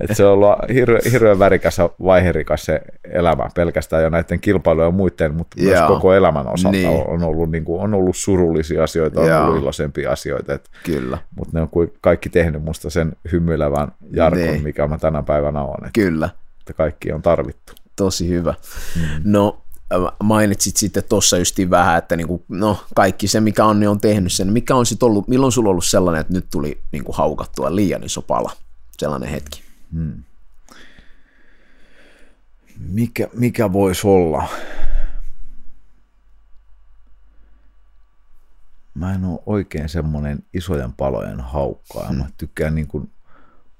että se on ollut hirveän, hirveän värikäs ja vaiherikas se elämä, pelkästään jo näiden kilpailujen ja muiden, mutta yeah. myös koko elämän osalta niin. on, ollut, niin kuin, on ollut surullisia asioita, on yeah. ollut iloisempia asioita. Että, Kyllä. Mutta ne on kaikki tehnyt musta sen hymyilevän jarkon, niin. mikä mä tänä päivänä on. Että, Kyllä. Että kaikki on tarvittu tosi hyvä. Mm. No mainitsit sitten tuossa justiin vähän, että niinku, no, kaikki se, mikä Anni on tehnyt sen, mikä on sitten ollut, milloin sulla on ollut sellainen, että nyt tuli niinku haukattua liian iso pala, sellainen hetki? Hmm. Mikä, mikä voisi olla? Mä en ole oikein semmoinen isojen palojen haukkaa. Hmm. Mä tykkään niin kuin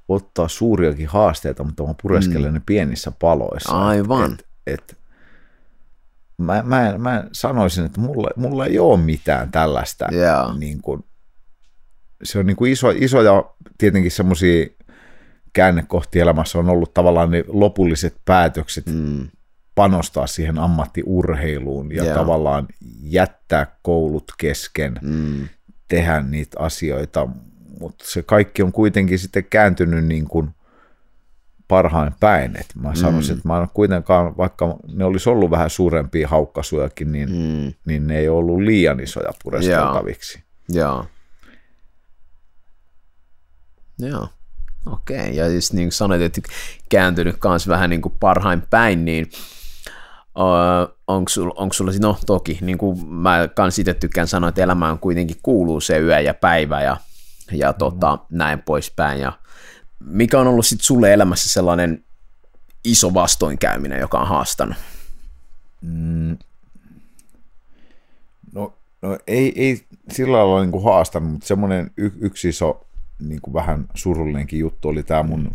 ottaa suuriakin haasteita, mutta mä pureskelen mm. ne pienissä paloissa. Aivan. Et, et, mä, mä, mä sanoisin, että mulla, mulla ei ole mitään tällaista. Yeah. Niin kuin, se on niin kuin iso, isoja tietenkin semmoisia käännekohtia elämässä on ollut tavallaan ne lopulliset päätökset mm. panostaa siihen ammattiurheiluun ja yeah. tavallaan jättää koulut kesken, mm. tehdä niitä asioita, mutta se kaikki on kuitenkin sitten kääntynyt niin kuin parhain päin. Et mä sanoisin, mm. että mä en kuitenkaan, vaikka ne olisi ollut vähän suurempia haukkasujakin, niin, mm. niin ne ei ollut liian isoja pureskeltaviksi. Joo. Joo. Okei, okay. ja siis niin kuin sanoit, että kääntynyt myös vähän niin kuin parhain päin, niin uh, onko sulla, onko sulla, no toki, niin kuin mä kans itse tykkään sanoa, että elämään kuitenkin kuuluu se yö ja päivä ja ja tota, mm. näin poispäin. Ja mikä on ollut sitten sulle elämässä sellainen iso vastoinkäyminen, joka on haastanut? Mm. No, no ei, ei sillä lailla niin kuin haastanut, mutta semmoinen y- yksi iso niin kuin vähän surullinenkin juttu oli tämä mun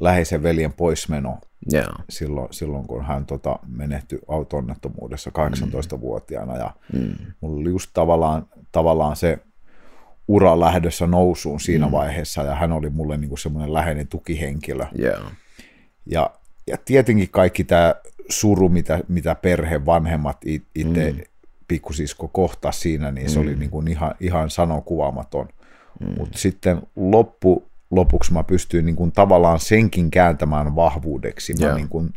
läheisen veljen poismeno yeah. silloin, silloin, kun hän tota, menehtyi auto-onnettomuudessa 18-vuotiaana. Ja mm. mulla oli just tavallaan, tavallaan se ura lähdössä nousuun siinä mm. vaiheessa, ja hän oli mulle niin kuin semmoinen läheinen tukihenkilö. Yeah. Ja, ja tietenkin kaikki tämä suru, mitä, mitä perhe, vanhemmat, itse mm. pikkusisko kohtasi siinä, niin se mm. oli niin kuin ihan, ihan sanokuvaamaton. Mm. Mutta sitten loppu, lopuksi mä pystyin niin kuin tavallaan senkin kääntämään vahvuudeksi. Mä yeah. niin kuin,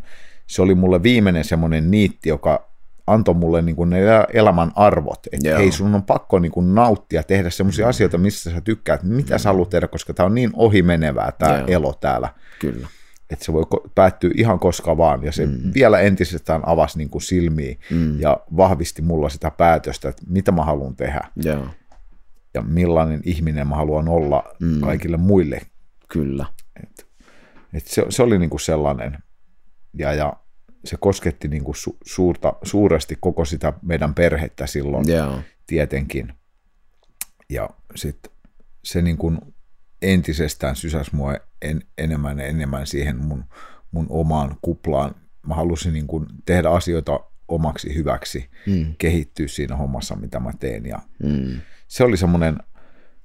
se oli mulle viimeinen semmoinen niitti, joka antoi mulle niin kuin ne elämän arvot, että hei, sun on pakko niin kuin nauttia, tehdä semmoisia mm. asioita, mistä sä tykkäät, mitä mm. sä haluat tehdä, koska tämä on niin ohimenevää tämä Joo. elo täällä. Kyllä. Että se voi päättyä ihan koska vaan, ja se mm. vielä entisestään avasi niin kuin silmiä mm. ja vahvisti mulla sitä päätöstä, että mitä mä haluan tehdä. Joo. Ja millainen ihminen mä haluan olla mm. kaikille muille. Kyllä. Et, et se, se oli niin kuin sellainen, ja, ja se kosketti niin kuin su- suurta, suuresti koko sitä meidän perhettä silloin yeah. tietenkin. Ja sitten se niin kuin entisestään sysäsi mua en, enemmän ja enemmän siihen mun, mun omaan kuplaan. Mä halusin niin kuin tehdä asioita omaksi hyväksi, mm. kehittyä siinä hommassa, mitä mä teen. Ja mm. Se oli semmoinen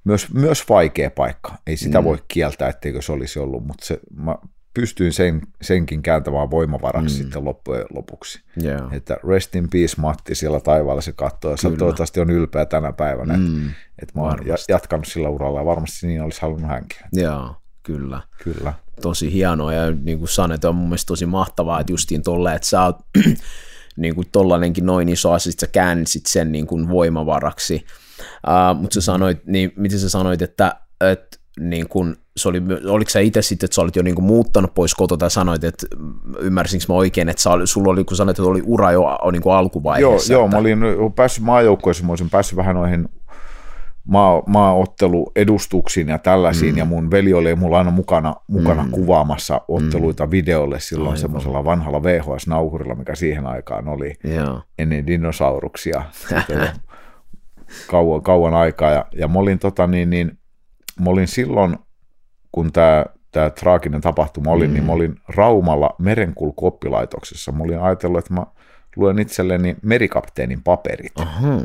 myös, myös vaikea paikka. Ei sitä mm. voi kieltää, etteikö se olisi ollut, mutta se, mä pystyin sen, senkin kääntämään voimavaraksi mm. sitten loppujen lopuksi. Yeah. Että rest in peace Matti siellä taivaalla se katsoo, ja toivottavasti on ylpeä tänä päivänä, mm. että, että mä oon varmasti. jatkanut sillä uralla, ja varmasti niin olisi halunnut hänkin. Joo, kyllä. Kyllä. Tosi hienoa, ja niin kuin Sanet on mun mielestä tosi mahtavaa, että justiin tolle, että sä oot niin kuin tollanenkin noin iso asia, että sä käänsit sen niin kuin voimavaraksi. Uh, mutta sä sanoit, niin miten sä sanoit, että, että niin kuin se oli, oliko sä itse sitten, että sä olit jo niinku muuttanut pois kotoa tai sanoit, että ymmärsinkö mä oikein, että sä, sulla oli, kun sanoit, että oli ura jo niinku alkuvaiheessa. Joo, joo että, mä olin päässyt maajoukkoihin, mä olisin päässyt vähän noihin maa, maaotteluedustuksiin ja tällaisiin, mm. ja mun veli oli mulla aina mukana, mukana mm. kuvaamassa otteluita mm. videolle silloin semmoisella vanhalla VHS-nauhurilla, mikä siihen aikaan oli Joo. ennen dinosauruksia kauan, kauan aikaa, ja, ja mä olin, tota, niin, niin, mä olin silloin, tämä tämä traaginen tapahtuma oli, mm. niin mä olin Raumalla merenkulkuoppilaitoksessa. Mä olin ajatellut, että mä luen itselleni merikapteenin paperit. Aha.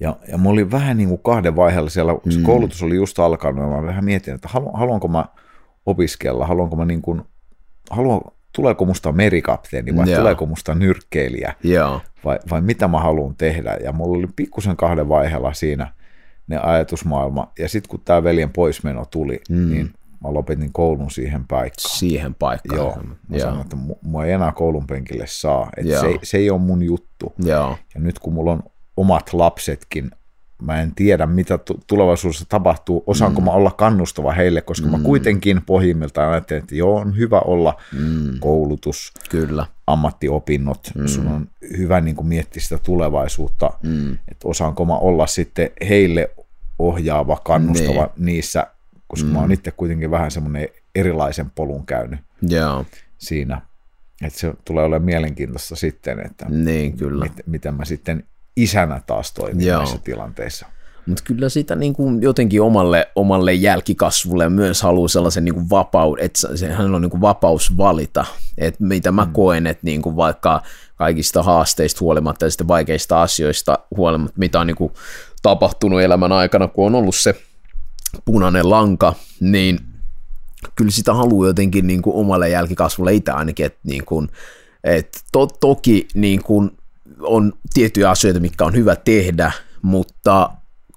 Ja, ja mä olin vähän niin kuin kahden vaiheella siellä, kun se mm. koulutus oli just alkanut, ja mä vähän mietin, että halu, haluanko mä opiskella, haluanko mä niin kuin, haluan, tuleeko musta merikapteeni vai yeah. tuleeko musta nyrkkeilijä yeah. vai, vai mitä mä haluan tehdä. Ja mulla oli pikkusen kahden vaiheella siinä ne ajatusmaailma. Ja sitten kun tämä veljen poismeno tuli, mm. niin mä lopetin koulun siihen paikkaan. Siihen paikkaan. Joo, mä sanoin, että mua ei enää koulun penkille saa. Että se, se ei ole mun juttu. Joo. Ja nyt kun mulla on omat lapsetkin. Mä en tiedä, mitä tulevaisuudessa tapahtuu. Osaanko mm. mä olla kannustava heille, koska mm. mä kuitenkin pohjimmiltaan ajattelen, että joo, on hyvä olla mm. koulutus, Kyllä. ammattiopinnot. Mm. Sun on hyvä niin kuin miettiä sitä tulevaisuutta, mm. että osaanko mä olla sitten heille ohjaava, kannustava niin. niissä, koska mm. mä oon itse kuitenkin vähän semmoinen erilaisen polun käynyt Joo. siinä. Että se tulee olemaan mielenkiintoista sitten, että niin, kyllä. Mit, miten mä sitten isänä taas toimii Joo. näissä tilanteissa. Mutta kyllä sitä niin kuin jotenkin omalle, omalle jälkikasvulle myös haluaa sellaisen niin kuin vapauden, että sehän on niin kuin vapaus valita, että mitä mä mm. koen, että niin kuin vaikka kaikista haasteista huolimatta ja sitten vaikeista asioista huolimatta, mitä on niin kuin tapahtunut elämän aikana, kun on ollut se punainen lanka, niin kyllä sitä haluaa jotenkin niin kuin omalle jälkikasvulle itse ainakin, että, niin kuin, että to, toki niin kuin on tiettyjä asioita, mitkä on hyvä tehdä, mutta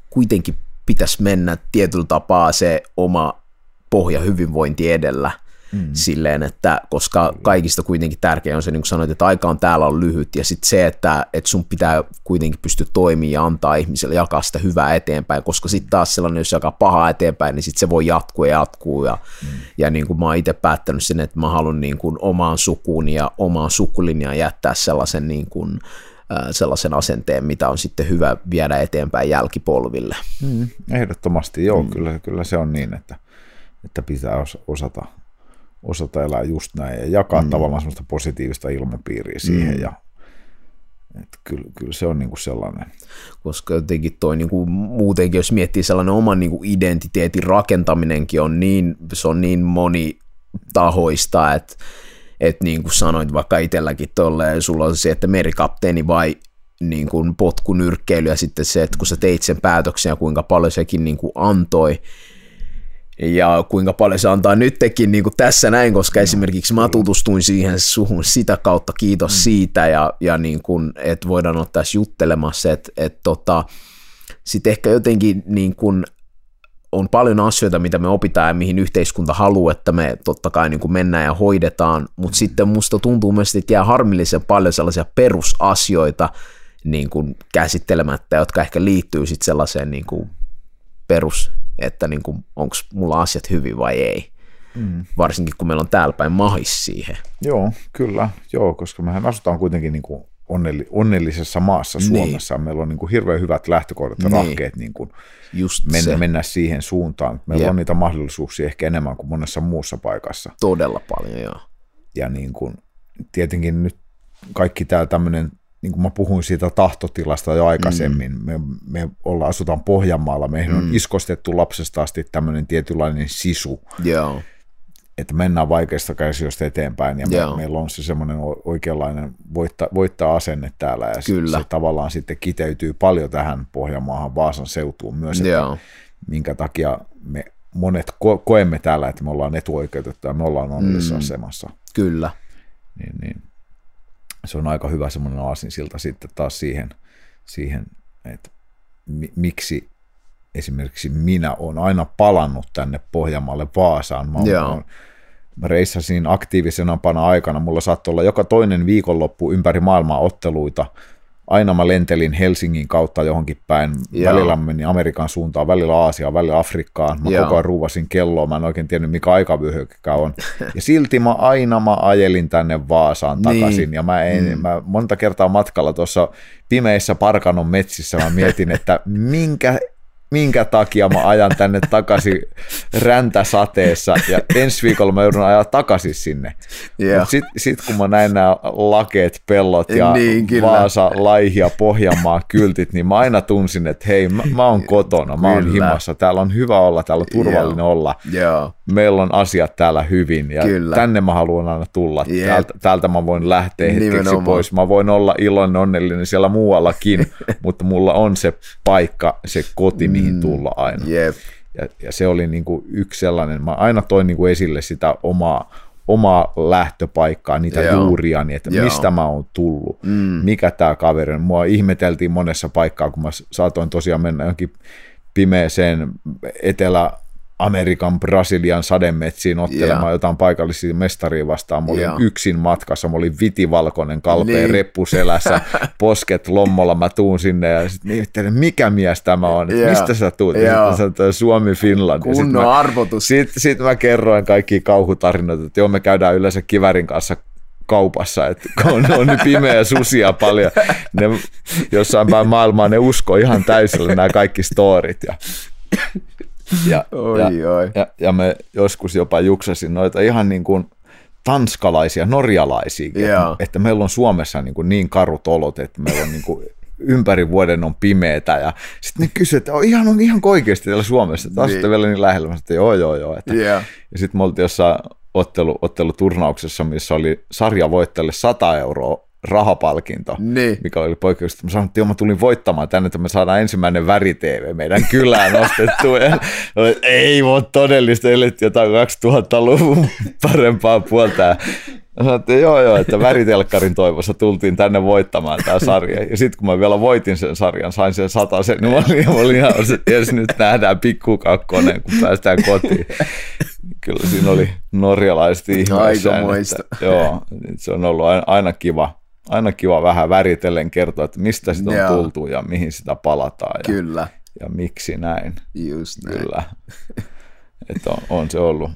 kuitenkin pitäisi mennä tietyllä tapaa se oma pohja hyvinvointi edellä – mm. silleen, että koska kaikista kuitenkin tärkeä on se, niin kuin sanoit, että aika on täällä on lyhyt ja sitten se, että, että sun pitää kuitenkin pystyä toimimaan ja antaa ihmiselle jakaa sitä hyvää eteenpäin, koska sitten taas sellainen, jos jakaa pahaa eteenpäin, niin sitten se voi jatkuu ja jatkuu ja, mm. ja niin kuin mä oon itse päättänyt sen, että mä haluan niin kuin omaan sukuun ja omaan sukulinjaan jättää sellaisen niin kuin, sellaisen asenteen, mitä on sitten hyvä viedä eteenpäin jälkipolville. Mm, ehdottomasti, joo, mm. kyllä, kyllä se on niin, että, että pitää osata osata elää just näin ja jakaa mm. tavallaan semmoista positiivista ilmapiiriä siihen mm. ja että kyllä, kyllä se on niin kuin sellainen. Koska jotenkin toi niin kuin muutenkin, jos miettii sellainen oman niin kuin identiteetin rakentaminenkin on niin, se on niin monitahoista, että että niin kuin sanoit vaikka itselläkin tolleen, sulla on se, että merikapteeni vai niin kuin potkunyrkkeily ja sitten se, että kun sä teit sen päätöksen ja kuinka paljon sekin niin kuin antoi, ja kuinka paljon se antaa nytkin niin kuin tässä näin, koska no, esimerkiksi mä tutustuin siihen suhun sitä kautta, kiitos mm. siitä, ja, ja niin kuin, että voidaan ottaa tässä juttelemassa, että, että tota, sitten ehkä jotenkin niin kuin on paljon asioita, mitä me opitaan ja mihin yhteiskunta haluaa, että me totta kai niin kuin mennään ja hoidetaan, mutta sitten musta tuntuu myös, että jää harmillisen paljon sellaisia perusasioita niin kuin käsittelemättä, jotka ehkä liittyy sitten sellaiseen niin kuin perus että niin onko mulla asiat hyvin vai ei. Mm. Varsinkin kun meillä on täällä päin mahis siihen. Joo, kyllä. Joo, koska mehän asutaan kuitenkin niin kuin onnelli, onnellisessa maassa niin. Suomessa. Niin. Meillä on niin kuin hirveän hyvät lähtökohdat ja niin. rahkeet niin kuin Just mennä, se. mennä siihen suuntaan. Meillä Jep. on niitä mahdollisuuksia ehkä enemmän kuin monessa muussa paikassa. Todella paljon, joo. Ja niin kuin, tietenkin nyt kaikki tämä tämmöinen niin kuin mä puhuin siitä tahtotilasta jo aikaisemmin, mm. me, me olla, asutaan Pohjanmaalla, meihin mm. on iskostettu lapsesta asti tämmöinen tietynlainen sisu, Joo. Että mennään vaikeista käsijöistä eteenpäin, ja me, meillä on se semmoinen oikeanlainen voitta, voittaa asenne täällä, ja Kyllä. Se, se tavallaan sitten kiteytyy paljon tähän Pohjanmaahan, Vaasan seutuun myös, että Joo. minkä takia me monet ko- koemme täällä, että me ollaan etuoikeutettuja, me ollaan onnellisessa mm. asemassa. Kyllä. Niin, niin se on aika hyvä semmoinen aasinsilta sitten taas siihen, siihen että mi- miksi esimerkiksi minä olen aina palannut tänne Pohjanmaalle Vaasaan. Mä, olen, mä reissasin aktiivisena aikana, mulla saattoi olla joka toinen viikonloppu ympäri maailmaa otteluita, aina mä lentelin Helsingin kautta johonkin päin. Joo. Välillä mä menin Amerikan suuntaan, välillä Aasiaan, välillä Afrikkaan. Mä Joo. koko ajan ruuvasin kelloa, mä en oikein tiennyt mikä aikavyöhykkää on. Ja silti mä aina mä ajelin tänne Vaasaan Niin. takaisin. Ja mä, en, mm. mä monta kertaa matkalla tuossa pimeissä Parkanon metsissä mä mietin, että minkä minkä takia mä ajan tänne takaisin räntäsateessa ja ensi viikolla mä joudun ajaa takaisin sinne. Joo. Mutta sitten sit kun mä näin nämä lakeet, pellot ja Niin, kyllä. Vaasa, Laihia, Pohjanmaa kyltit, niin mä aina tunsin, että hei, mä, mä oon kotona, mä oon Kyllä. himassa, täällä on hyvä olla, täällä on turvallinen Joo. olla, Joo, meillä on asiat täällä hyvin ja Kyllä. tänne mä haluan aina tulla, Jep. täältä, täältä mä voin lähteä hetkeksi Nimenomaan. pois, mä voin olla iloinen, onnellinen siellä muuallakin, mutta mulla on se paikka, se koti, mihin tulla aina. jep, Ja, ja se oli niin kuin yksi sellainen, mä aina toin niin kuin esille sitä omaa, omaa lähtöpaikkaa, niitä Joo. juuriani, että Joo. mistä mä oon tullut, mm. mikä tämä kaveri on. Mua ihmeteltiin monessa paikkaa, kun mä saatoin tosiaan mennä johonkin pimeeseen Etelä- Amerikan, Brasilian sademetsiin ottelemaan Joo. jotain paikallisia mestaria vastaan. Mä olin Joo. yksin matkassa, mä olin vitivalkoinen, kalpea Niin. reppu selässä, posket lommolla, mä tuun sinne ja sitten mikä mies tämä on, Joo. mistä sä tuut? Ja Joo. sitten että Suomi, Finland. Ja sit mä- arvotus. sitten sit mä kerroin kaikki kauhutarinoita, että joo, me käydään yleensä kivärin kanssa kaupassa, että on niin pimeä susia paljon, ne jossain päin maailmaa ne uskoo ihan täysillä nämä kaikki storit. Ja, ja, Oi, ja, oi. ja, ja me joskus jopa juksasin noita ihan niin kuin tanskalaisia, norjalaisia, Joo. että, meillä on Suomessa niin, kuin niin karut olot, että meillä on niin kuin ympäri vuoden on pimeätä ja sitten ne kysyvät, että on ihan, on ihan oikeasti täällä Suomessa, asutte Niin. vielä niin lähellä, että joo joo joo, että, Joo. ja sitten me oltiin jossain ottelu, otteluturnauksessa, missä oli sarjavoittajalle 100 euroa rahapalkinto, Niin. mikä oli poikkeuksellista. Mä sanoin, että joo, mä tulin voittamaan tänne, että me saadaan ensimmäinen väri-TV meidän kylään että ei voi todellista, elettiin jotain 2000-luvun parempaa puolta. Mä sanoin, että joo joo, että väritelkkarin toivossa tultiin tänne voittamaan tämä sarja. Ja sitten kun mä vielä voitin sen sarjan, sain sen sen, niin mä olin, mä olin ihan, että jes nyt nähdään pikkukakkonen, kun päästään kotiin. Kyllä siinä oli norjalaiset ihmeissään. Aikamoista. että Joo, se on ollut aina, aina kiva, aina kiva vähän väritellen kertoa, että mistä sitä on Joo. tultu ja mihin sitä palataan ja, Kyllä, ja miksi näin. just näin. Kyllä. Että on, on se ollut.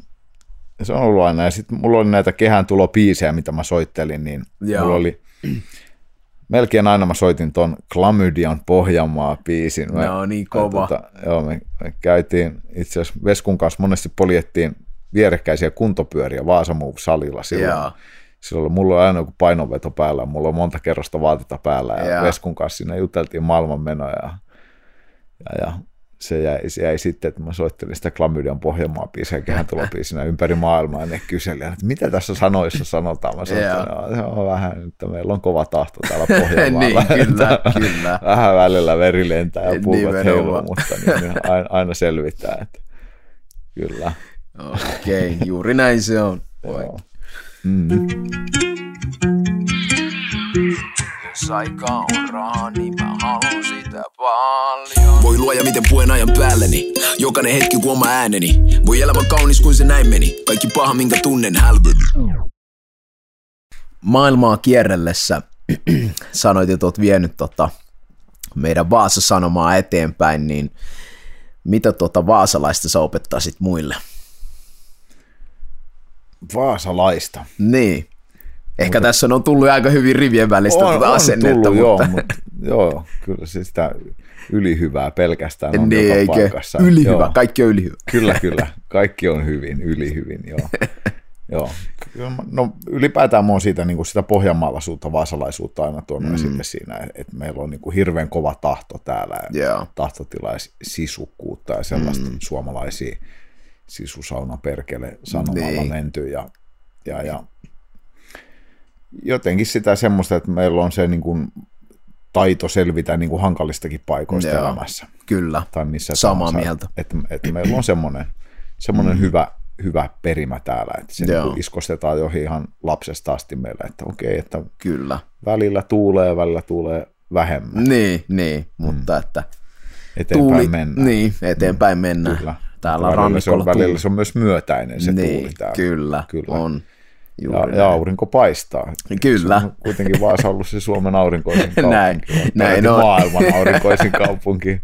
Se on ollut aina. Ja sitten mulla oli näitä kehän tulopiisejä, mitä mä soittelin, niin Joo. mulla oli melkein aina mä soitin ton Klamydian Pohjanmaa-biisin. Mä- No niin kova. Tota, joo, me, me käytiin itse asiassa Veskun kanssa monesti poljettiin vierekkäisiä kuntopyöriä Vaasa Move-salilla silloin. Joo. Silloin mulla on aina joku painonveto päällä, mulla on monta kerrosta vaatetta päällä ja Joo. Veskun kanssa siinä juteltiin maailmanmenoja ja, ja, ja se jäi, se jäi sitten, että mä soittelin sitä Klamydian Pohjanmaa biisiä, biisinä ympäri maailmaa ja ne kyseli, että mitä tässä sanoissa sanotaan. Mä sanoin, että no, on vähän, että meillä on kova tahto täällä Pohjanmaalla. Niin, kyllä, kyllä. Vähän välillä veri lentää ja Nimenomaan. heiluu, mutta niin, niin aina, aina selvittää. Että, kyllä. Okei, juuri näin se on. Joo. Mm. Jos aika on rahaa, niin mä haluan sitä paljon. Voi luoja miten puen ajan päälleni Jokainen hetki kun oma ääneni Voi elämä kaunis kuin se näin meni Kaikki paha minkä tunnen hälveni Maailmaa kierrellessä sanoit, että oot vienyt tota meidän Vaasa-sanomaa eteenpäin, niin mitä tota vaasalaista sä opettaisit muille? Vaasalaista. Niin. Ehkä tässä on tullut aika hyvin rivien välistä on, on asennetta, tullut, mutta... joo, mutta, joo, kyllä se sitä ylihyvää pelkästään on niin, joka paikassa. Ylihyvä, Joo, kaikki on ylihyvä. Kyllä, kyllä. Kaikki on hyvin, ylihyvin, joo. joo. No ylipäätään mä oon siitä niin kuin sitä pohjanmaalaisuutta, vaasalaisuutta aina tuonut mm. esille siinä, että meillä on niin kuin hirveän kova tahto täällä, Joo. tahtotila ja sisukkuutta ja sellaista mm. suomalaisia sisusauna perkele sanomalla Niin. menty ja, ja, ja jotenkin sitä semmoista, että meillä on se niin kuin taito selvitä niin kuin hankalistakin paikoista Joo. elämässä Kyllä, tai missä Samaa tahansa. mieltä. Että, että meillä on semmoinen, semmoinen mm. hyvä, hyvä perimä täällä, että se Joo. niin iskostetaan jo ihan lapsesta asti meille, että okei, että kyllä. välillä tuulee välillä tuulee vähemmän. Niin, niin, mutta että Eteenpäin tuuli, mennään. niin, eteenpäin mennään. Kyllä. Täällä välillä, se rannikolla on, välillä se on myös myötäinen se niin, tuuli täällä. Kyllä, Kyllä. on. Juuri ja, ja aurinko paistaa. Kyllä. Se on kuitenkin Vaasa ollut se Suomen aurinkoisin kaupunki. Näin, näin on. Maailman aurinkoisin kaupunki.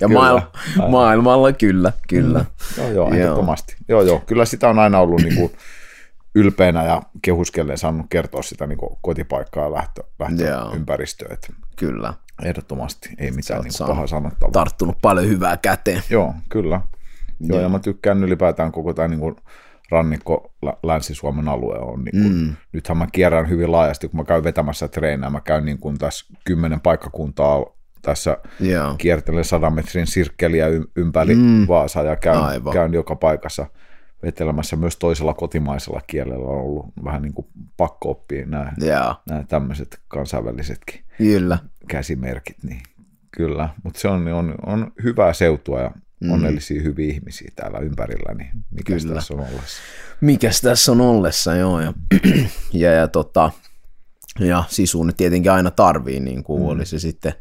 Ja Kyllä. maailma, maailmalla kyllä, kyllä. Joo, joo, Joo. ehdottomasti. Joo, joo. Kyllä sitä on aina ollut niin kuin ylpeänä ja kehuskellen saanut kertoa sitä niin kuin kotipaikkaa ja lähtö, Joo. lähtöympäristöä. Että Kyllä. Ehdottomasti, ei mitään niin pahaa sanottavaa. Tarttunut paljon hyvää käteen. Joo, kyllä. Joo, ja mä tykkään ylipäätään koko tämä niin kuin rannikko Lä- Länsi-Suomen alue on. Niin kuin, mm. Nythän mä kierrän hyvin laajasti, kun mä käyn vetämässä treenää. Mä käyn niin kuin tässä kymmenen paikkakuntaa tässä Joo. kiertelen sadan metrin sirkkeliä ympäri mm. Vaasaa ja käyn, Aivan. käyn joka paikassa vetelemässä myös toisella kotimaisella kielellä on ollut vähän niin kuin pakko oppia nämä, Joo. nämä tämmöiset kansainvälisetkin Kyllä. käsimerkit, niin kyllä, mutta se on, on, on hyvää seutua ja. Onnellisia hyviä ihmisiä täällä ympärillä, niin mikä Kyllä. tässä on ollessa. Mikäs tässä on ollessa, joo. Ja, ja, ja, tota, ja sisu nyt tietenkin aina tarvii, niin kuin mm. oli se sitten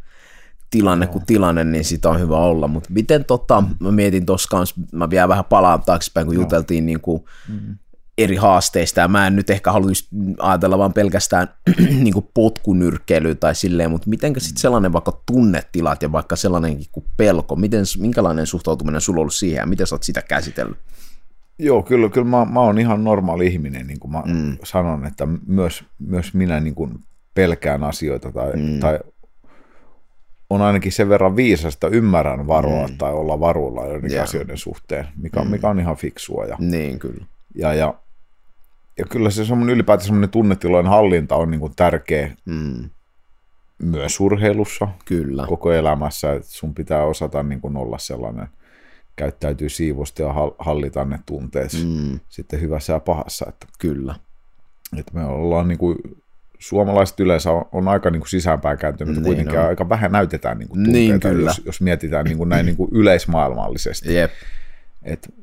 tilanne kuin tilanne, niin sitä on hyvä olla. Mutta miten tota, mä mietin tuossa kanssa, mä vielä vähän palaan taaksepäin, kun juteltiin niin kuin Mm. Eri haasteista, ja mä en nyt ehkä haluaisi ajatella vaan pelkästään niin kuin potkunyrkkeilyä tai silleen, mutta mitenkä sitten sellainen vaikka tunnetilat ja vaikka sellainenkin kuin pelko, miten, minkälainen suhtautuminen sulla on ollut siihen ja miten sä oot sitä käsitellyt? Joo, kyllä, kyllä mä, mä oon ihan normaali ihminen, niin kuin mä mm. sanon, että myös, myös minä niin kuin pelkään asioita tai, mm. tai on ainakin sen verran viisasta, ymmärrän varoa mm. tai olla varuilla joidenkin Joo. asioiden suhteen, mikä, mm. mikä on ihan fiksua. Ja, Niin, kyllä. ja, ja, ja kyllä se semmoinen ylipäätään semmoinen tunnetilojen hallinta on niin kuin tärkeä Mm, myös urheilussa, kyllä. koko elämässä, että sun pitää osata niin kuin olla sellainen, käyttäytyy siivosti ja hal- hallita ne tunteet Mm, sitten hyvässä ja pahassa, että kyllä. että me ollaan niin kuin, suomalaiset yleensä on, on aika niin kuin sisäänpäin kääntynyt, Niin niin kuitenkin on. aika vähän näytetään niin kuin Niin, tunteita, kyllä. jos, jos mietitään niin kuin näin niin kuin yleismaailmallisesti. Jep. Et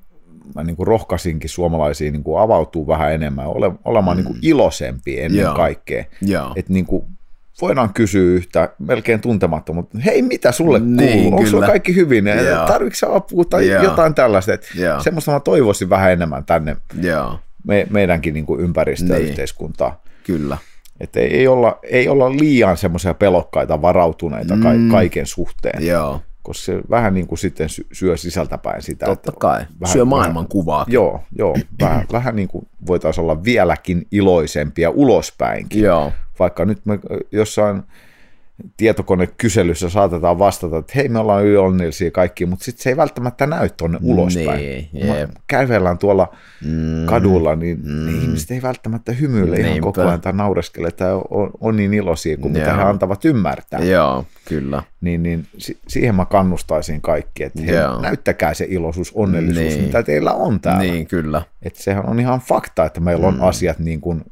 mä niin kuin rohkaisinkin suomalaisia niin kuin avautuu vähän enemmän, ole, olemaan mm. niin kuin iloisempi ennen Joo. kaikkea. Joo. Että niin kuin voidaan kysyä yhtä melkein tuntematta, mutta hei, mitä sulle Niin, kuuluu? Onko kyllä. sulla kaikki hyvin? Joo. Tarvitsetko apua tai Joo. jotain tällaista? Et Joo. semmoista mä toivoisin vähän enemmän tänne Joo, me, meidänkin niin kuin ympäristöä ja Niin. yhteiskuntaa. kyllä. Että ei, ei, olla, ei olla liian semmoisia pelokkaita, varautuneita ka- kaiken suhteen, Joo, koska se vähän niin kuin sitten sy- syö sisältäpäin sitä. totta että kai. vähän- Syö vähän- maailman kuvaa. Joo, joo vähän, vähän niin kuin voitaisiin olla vieläkin iloisempia ulospäinkin. Joo, Vaikka nyt me jossain tietokonekyselyssä saatetaan vastata, että hei me ollaan onnellisia kaikki, mutta sitten se ei välttämättä näy tuonne ulospäin. Niin, mä jep. kävellään tuolla mm, kadulla, niin mm. ihmiset ei välttämättä hymyile ihan Niinpä. koko ajan tai naureskele tai on, on niin iloisia kuin mitä Joo. he antavat ymmärtää. joo, kyllä. Niin, niin si- siihen mä kannustaisin kaikki, että hei, näyttäkää se iloisuus, onnellisuus, Niin. mitä teillä on täällä. Niin, kyllä. Että sehän on ihan fakta, että meillä on asiat niin kuin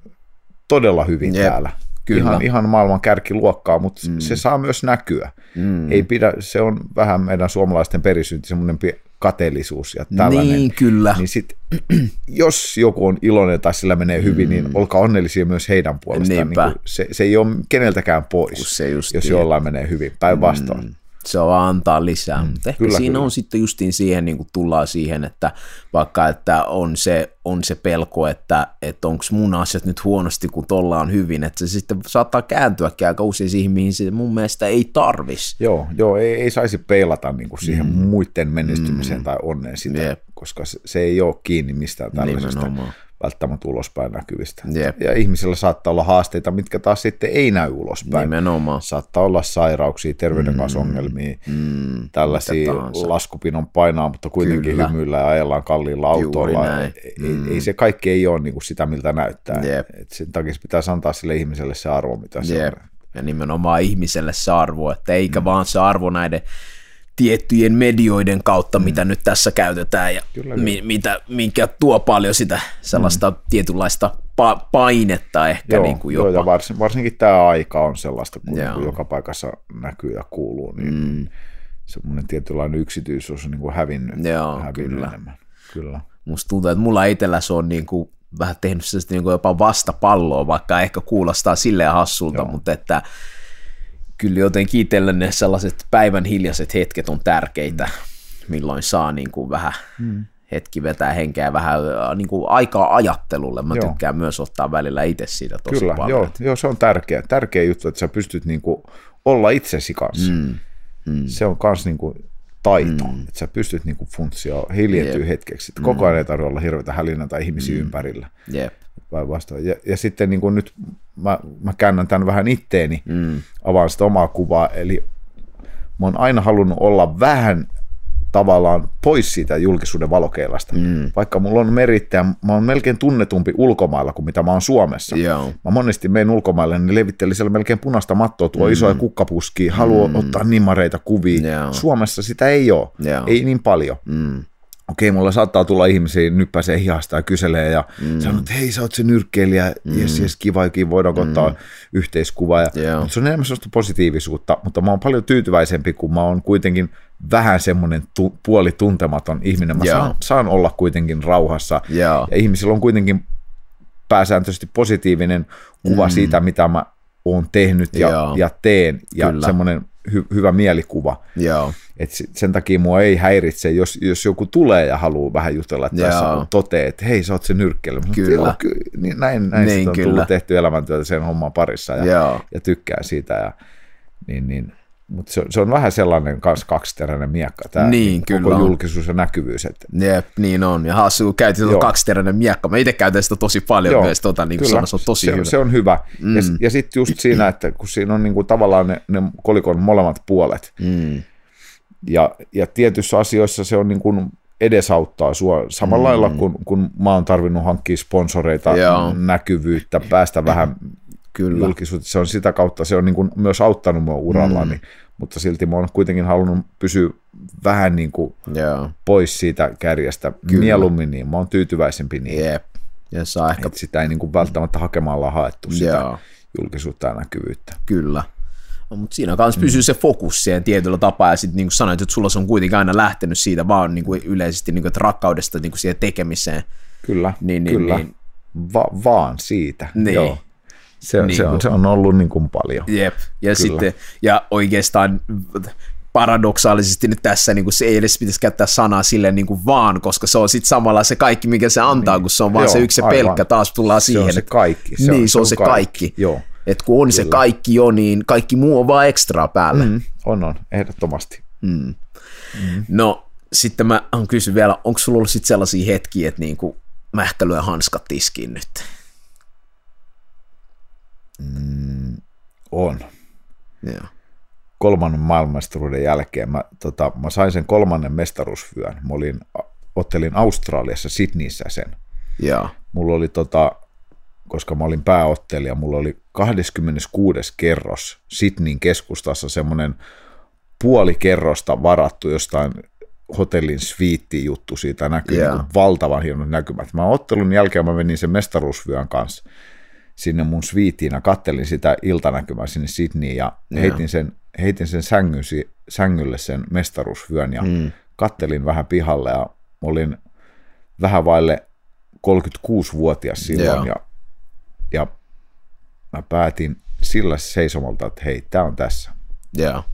todella hyvin Jep, täällä. Kyllä. Ihan, ihan maailman kärkiluokkaa, mutta mm. se saa myös näkyä. Mm. Ei pidä, se on vähän meidän suomalaisten perisynti, semmoinen kateellisuus ja tällainen. Niin, kyllä. Niin sit, jos joku on iloinen tai sillä menee hyvin, niin olkaa onnellisia myös heidän puolestaan. Niin kuin se, se ei ole keneltäkään pois, se just jos niin. jollain menee hyvin. Päinvastoin. Mm. Se on vaan antaa lisää. Mm, Mutta ehkä kyllä, siinä kyllä. on sitten justiin siihen, niin kuin tullaan siihen, että vaikka että on se, on se pelko, että, että onko mun asiat nyt huonosti, kun tolla on hyvin, että se sitten saattaa kääntyäkin aika usein siihen, mihin se mun mielestä ei tarvis. Joo, joo ei, ei saisi peilata niin kuin siihen mm. muiden menestymiseen mm. tai onneen sitä, Jep. koska se, se ei ole kiinni mistään tällaisesta Nimenomaan. Välttämättä ulospäin näkyvistä. Jep. Ja ihmisillä saattaa olla haasteita, mitkä taas sitten ei näy ulospäin. Nimenomaan. Saattaa olla sairauksia, terveydenkanssa-ongelmia, Mm, tällaisia mitä tahansa. laskupinon painaa, mutta kuitenkin Kyllä. hymyillä ja ajellaan kalliilla autoilla. Ei, ei se kaikki ei ole niin kuin sitä, miltä näyttää. Jep. Et sen takia se pitäisi antaa sille ihmiselle se arvo, mitä se Jep. on. Ja nimenomaan ihmiselle se arvo, että eikä mm. vaan se arvo näiden tiettyjen medioiden kautta, mm. mitä nyt tässä käytetään ja Kyllä, mi- mitä, minkä tuo paljon sitä sellaista mm. tietynlaista pa- painetta ehkä Joo, niin kuin joo, jopa. ja varsin, varsinkin tämä aika on sellaista, kun, Joo. kun joka paikassa näkyy ja kuuluu, niin mm. semmoinen tietynlainen yksityisyys on niin kuin hävinnyt, Joo, hävinnyt kyllä. enemmän. Kyllä. Musta tuntuu, että mulla itsellä se on niin kuin vähän tehnyt sellaista niin kuin jopa vastapalloa, vaikka ehkä kuulostaa silleen hassulta, Joo. mutta että kyllä jotenkin itselle ne sellaiset päivän hiljaiset hetket on tärkeitä, milloin saa niin kuin vähän mm. hetki vetää henkeä vähän äh, niin kuin aikaa ajattelulle. Mä Joo. tykkään myös ottaa välillä itse siitä tosi Kyllä, paljon. joo, joo, se on tärkeä, tärkeä juttu, että sä pystyt niinku olla itsesi kanssa. Mm, mm. Se on myös niinku taito, mm. että sä pystyt niinku funtsia, hiljentyä Jep. hetkeksi. Että koko ajan ei tarvitse olla hirveätä hälinää tai ihmisiä mm. ympärillä. Jep. Päinvastoin. Ja, ja sitten niin kuin nyt mä, mä käännän tämän vähän itteeni, mm. avaan sitä omaa kuvaa, eli mä oon aina halunnut olla vähän tavallaan pois siitä julkisuuden valokeilasta. Mm. Vaikka mulla on merittäjä, mä oon melkein tunnetumpi ulkomailla kuin mitä mä oon Suomessa. Joo. Mä monesti menen ulkomaille, niin levitteli siellä melkein punaista mattoa, tuo mm. isoja kukkapuskia, haluaa mm. ottaa nimmareita kuvia. Joo. Suomessa sitä ei ole, Joo. ei niin paljon. Mm. Okei, mulla saattaa tulla ihmisiä, nyppäisee hihasta ja kyselee ja mm. sanoo, että hei, sä oot se nyrkkeilijä, mm. jes, jes, kiva, kiva, voidaanko mm. ottaa yhteiskuva. Ja, Joo. mutta se on enemmän sellaista positiivisuutta, mutta mä oon paljon tyytyväisempi, kun mä oon kuitenkin vähän semmoinen tu- puolituntematon ihminen. Mä Joo. saan, saan olla kuitenkin rauhassa Joo. ja ihmisillä on kuitenkin pääsääntöisesti positiivinen kuva mm. siitä, mitä mä oon tehnyt ja, Joo. ja teen ja Kyllä. semmoinen hy- hyvä mielikuva. Joo. Et sen takia mua ei häiritse, jos, jos joku tulee ja haluaa vähän jutella että tässä on toteaa, että hei, sä oot se sanon, Kyllä. "Joo, ky- niin näin, näin Niin, niin, on kyllä. tullut tehty elämäntyötä sen homman parissa ja, Joo. ja tykkää siitä. Ja, niin, niin, mutta se, se, on vähän sellainen kans kaksiteräinen miekka, tämä Niin, koko kyllä on. julkisuus ja näkyvyys. Että, Jep, niin on. Ja hassu, kun käytit tuota Joo. kaksiteräinen miekka. Mä itse käytän sitä tosi paljon myös, tota, niin kuin sanoin, se on tosi se, hyvä. Se on hyvä. Mm. Ja, ja sitten just siinä, että kun siinä on niinku tavallaan ne, ne kolikon molemmat puolet, Mm. ja, ja tietyissä asioissa se on niin kuin edesauttaa sua samalla mm. lailla, kun, kun mä oon tarvinnut hankkia sponsoreita, Joo. näkyvyyttä, päästä vähän Kyllä. julkisuuteen. Se on sitä kautta, se on niin kuin myös auttanut mua urallani, mm. mutta silti mä oon kuitenkin halunnut pysyä vähän niin kuin Joo. pois siitä kärjestä. Kyllä. Mieluummin niin, mä oon tyytyväisempi niin. Jep. Ja saa ehkä, sitä ei niin kuin välttämättä hakemalla haettu sitä Joo. julkisuutta ja näkyvyyttä. kyllä. No, mutta siinä kanssa pysyy se fokus siihen tietyllä tapaa, ja sitten niin kuin sanoit, että sulla se on kuitenkin aina lähtenyt siitä vaan niin kuin yleisesti niin kuin, että rakkaudesta niin kuin siihen tekemiseen. Kyllä, Niin, niin, kyllä. niin. Va- vaan siitä. Niin. Joo. Se, Niin se, on, kuin- se on ollut niin kuin paljon. Jep. Ja sitten, ja oikeastaan paradoksaalisesti nyt tässä niin kuin se ei edes pitäisi käyttää sanaa sille niin kuin vaan, koska se on sitten samalla se kaikki, mikä se antaa, niin. kun se on vaan Joo, se yksi se pelkkä, taas tullaan Se siihen. on se kaikki. Se niin, on- se on se kaikki. Joo. Et kun on se kaikki jo, niin kaikki muu on vaan ekstra päällä. Mm. Mm, on, on, ehdottomasti. No, sitten mä on kysy vielä, onko sulla ollut sit sellaisia hetkiä, että niinku, mä ehkä lyön hanskat tiskiin nyt? On. Joo. Kolmannen maailmanmestaruuden jälkeen mä, tota, mä sain sen kolmannen mestaruusvyön. Mä olin, ottelin Australiassa, Sydneyssä sen. Joo. Mulla oli, tota, koska mä olin pääottelija, mulla oli 26. kerros Sydneyn keskustassa semmoinen puoli kerrosta varattu jostain hotellin sviitti juttu siitä näkyy Joo. niin valtavan hienot näkymät. Mä ottelun jälkeen mä menin sen mestaruusvyön kanssa sinne mun sviittiin ja kattelin sitä iltanäkymää sinne Sydneyin ja heitin sen, heitin sen sängyn, si- sängylle sen mestaruusvyön ja mm. kattelin vähän pihalle ja olin vähän vaille 36-vuotias silloin Joo. ja, ja mä päätin sillä seisomalta, että hei, tämä on tässä. Joo.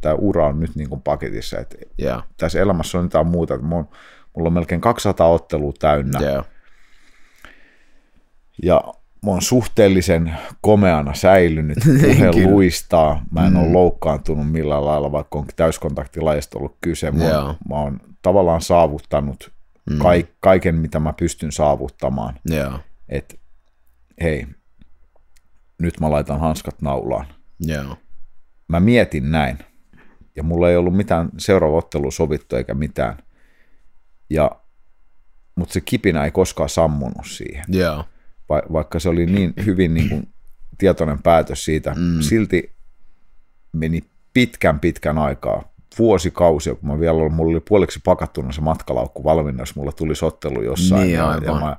Tämä, ura on nyt niin kuin paketissa, että Joo. tässä elämässä on jotain muuta. Että mulla, on, melkein 200 ottelua täynnä Joo. ja mä oon suhteellisen komeana säilynyt, puhe luistaa, mä en mm. ole loukkaantunut millään lailla, vaikka on täyskontaktilajista ollut kyse. Mä Joo. oon, mä oon tavallaan saavuttanut mm. kaik, kaiken, mitä mä pystyn saavuttamaan. Joo. että hei, nyt mä laitan hanskat naulaan. Joo. Mä mietin näin, ja mulla ei ollut mitään seuraava ottelu sovittu eikä mitään. Ja, mutta se kipinä ei koskaan sammunut siihen, Joo. Va, vaikka se oli niin hyvin niin kuin tietoinen päätös siitä. Mm. Silti meni pitkän pitkän aikaa, vuosikausia, kun mä vielä olin, mulla oli puoliksi pakattuna se matkalaukku valmiina, jos mulla tuli sottelu jossain. Niin, ja, aivan. ja mä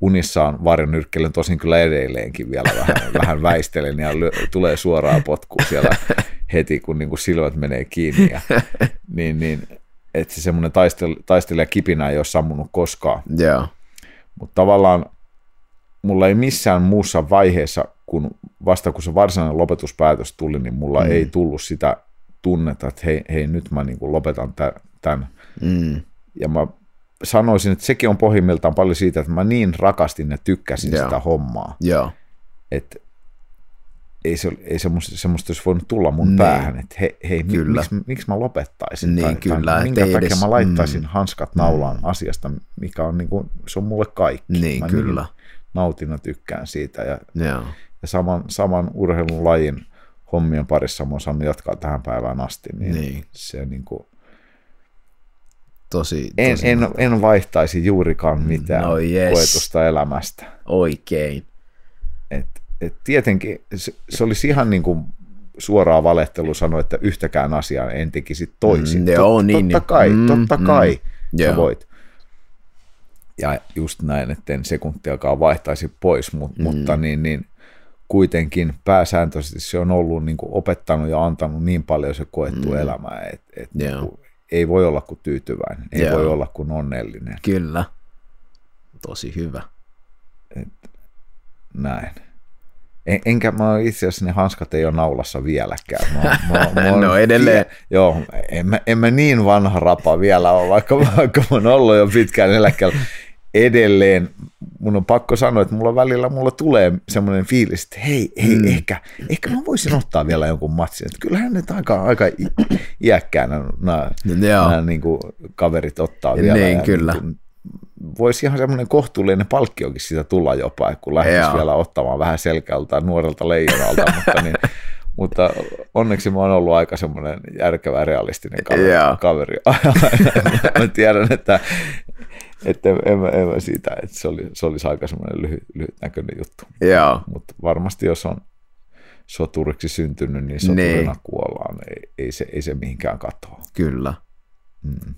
unissaan varjonyrkkelen, tosin kyllä edelleenkin vielä vähän, vähän väistelen ja lyö, tulee suoraan potkua siellä heti, kun niin kuin silmät menee kiinni. Ja, niin, niin, että se semmoinen taistel, taistelija kipinä ei ole sammunut koskaan. Joo. Mutta tavallaan mulla ei missään muussa vaiheessa, kun vasta kun se varsinainen lopetuspäätös tuli, niin mulla mm. ei tullut sitä tunnetta, että hei, hei nyt mä niin kuin lopetan tämän. Mm. Ja mä sanoisin, että sekin on pohjimmiltaan paljon siitä, että mä niin rakastin ja tykkäsin Joo. sitä hommaa, Joo, että ei, se, ei semmoista, semmoista olisi voinut tulla mun Niin. päähän, että he, hei, Kyllä. miksi, miksi mä lopettaisin? Niin, tai, kyllä, tai minkä takia edes- mä laittaisin mm. hanskat naulaan asiasta, mikä on, niin kuin, se on mulle kaikki. Niin, mä kyllä. Nautin ja tykkään siitä ja, joo, ja saman, saman urheilun lajin hommien parissa mä oon saanut jatkaa tähän päivään asti, niin, Niin. se niin kuin, tosi, en, tosi en, en vaihtaisi juurikaan mitään No yes. koetusta elämästä. oikein. Et, et tietenkin se, se olisi ihan niin kuin suoraa valehtelu sanoa, että yhtäkään asiaa en tekisi toisin. Mm, joo, niin, totta niin. kai, Mm, totta mm. kai sä Joo. voit. Ja just näin, että en sekuntiakaan vaihtaisi pois, mu- Mm. mutta niin, niin kuitenkin pääsääntöisesti se on ollut niin kuin opettanut ja antanut niin paljon se koettu mm. elämää, että et, Joo. niin ei voi olla kuin tyytyväinen, ei Joo. voi olla kuin onnellinen. Kyllä. Tosi hyvä. Näin. En, enkä mä itse asiassa ne hanskat ei ole naulassa vieläkään. Mä, mä, mä No edelleen. vie- joo, en mä, en mä niin vanha rapa vielä ole, vaikka, vaikka mä oon ollut jo pitkään eläkkeellä. Edelleen mun on pakko sanoa, että mulla välillä mulla tulee semmoinen fiilis, että hei, hei mm. ehkä, ehkä mä voisin ottaa vielä jonkun matsin. Että kyllähän nyt aika, aika iäkkäänä nämä, nämä niin kuin kaverit ottaa vielä. Niin, ja kyllä. Niin kuin, voisi ihan semmoinen kohtuullinen palkkiokin siitä tulla jopa, kun lähtisi vielä ottamaan vähän selkältä nuorelta leijonalta, mutta, niin, mutta onneksi mä oon ollut aika semmoinen järkevä realistinen kaveri. Joo. kaveri. mä tiedän, että, että en, mä, en mä siitä, että se, oli, se olisi aika semmoinen lyhyt, lyhytnäköinen juttu. Joo, Mutta varmasti jos on soturiksi syntynyt, niin soturina Niin. kuollaan. Ei, ei, se, ei se mihinkään katoa. kyllä. Mm.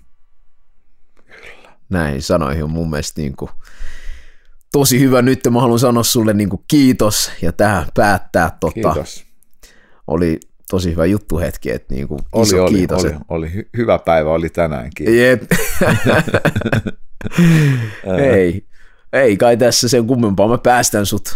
Näihin sanoihin on mun mielestä niin kuin tosi hyvä. Nyt mä haluan sanoa sulle niin kuin kiitos ja tähän päättää. Tota, Kiitos. Oli tosi hyvä juttuhetki, että niin kuin Oli, iso oli, kiitos. oli, oli. Hy- hyvä päivä oli tänäänkin. Jep. ei, ei kai tässä sen kummempaa. Mä päästän sut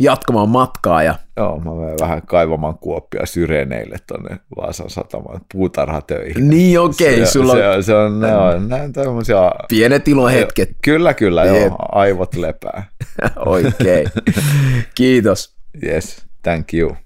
jatkamaan matkaa ja Joo, mä menen vähän kaivamaan kuoppia syreneille tuonne Vaasan satamaan puutarhatöihin. niin okei, se, sulla se, on se on, ne on, ne on tämmöisiä, pienet ilohetket. kyllä kyllä, Jep. joo, aivot lepää. Oikein. Kiitos. Yes, thank you.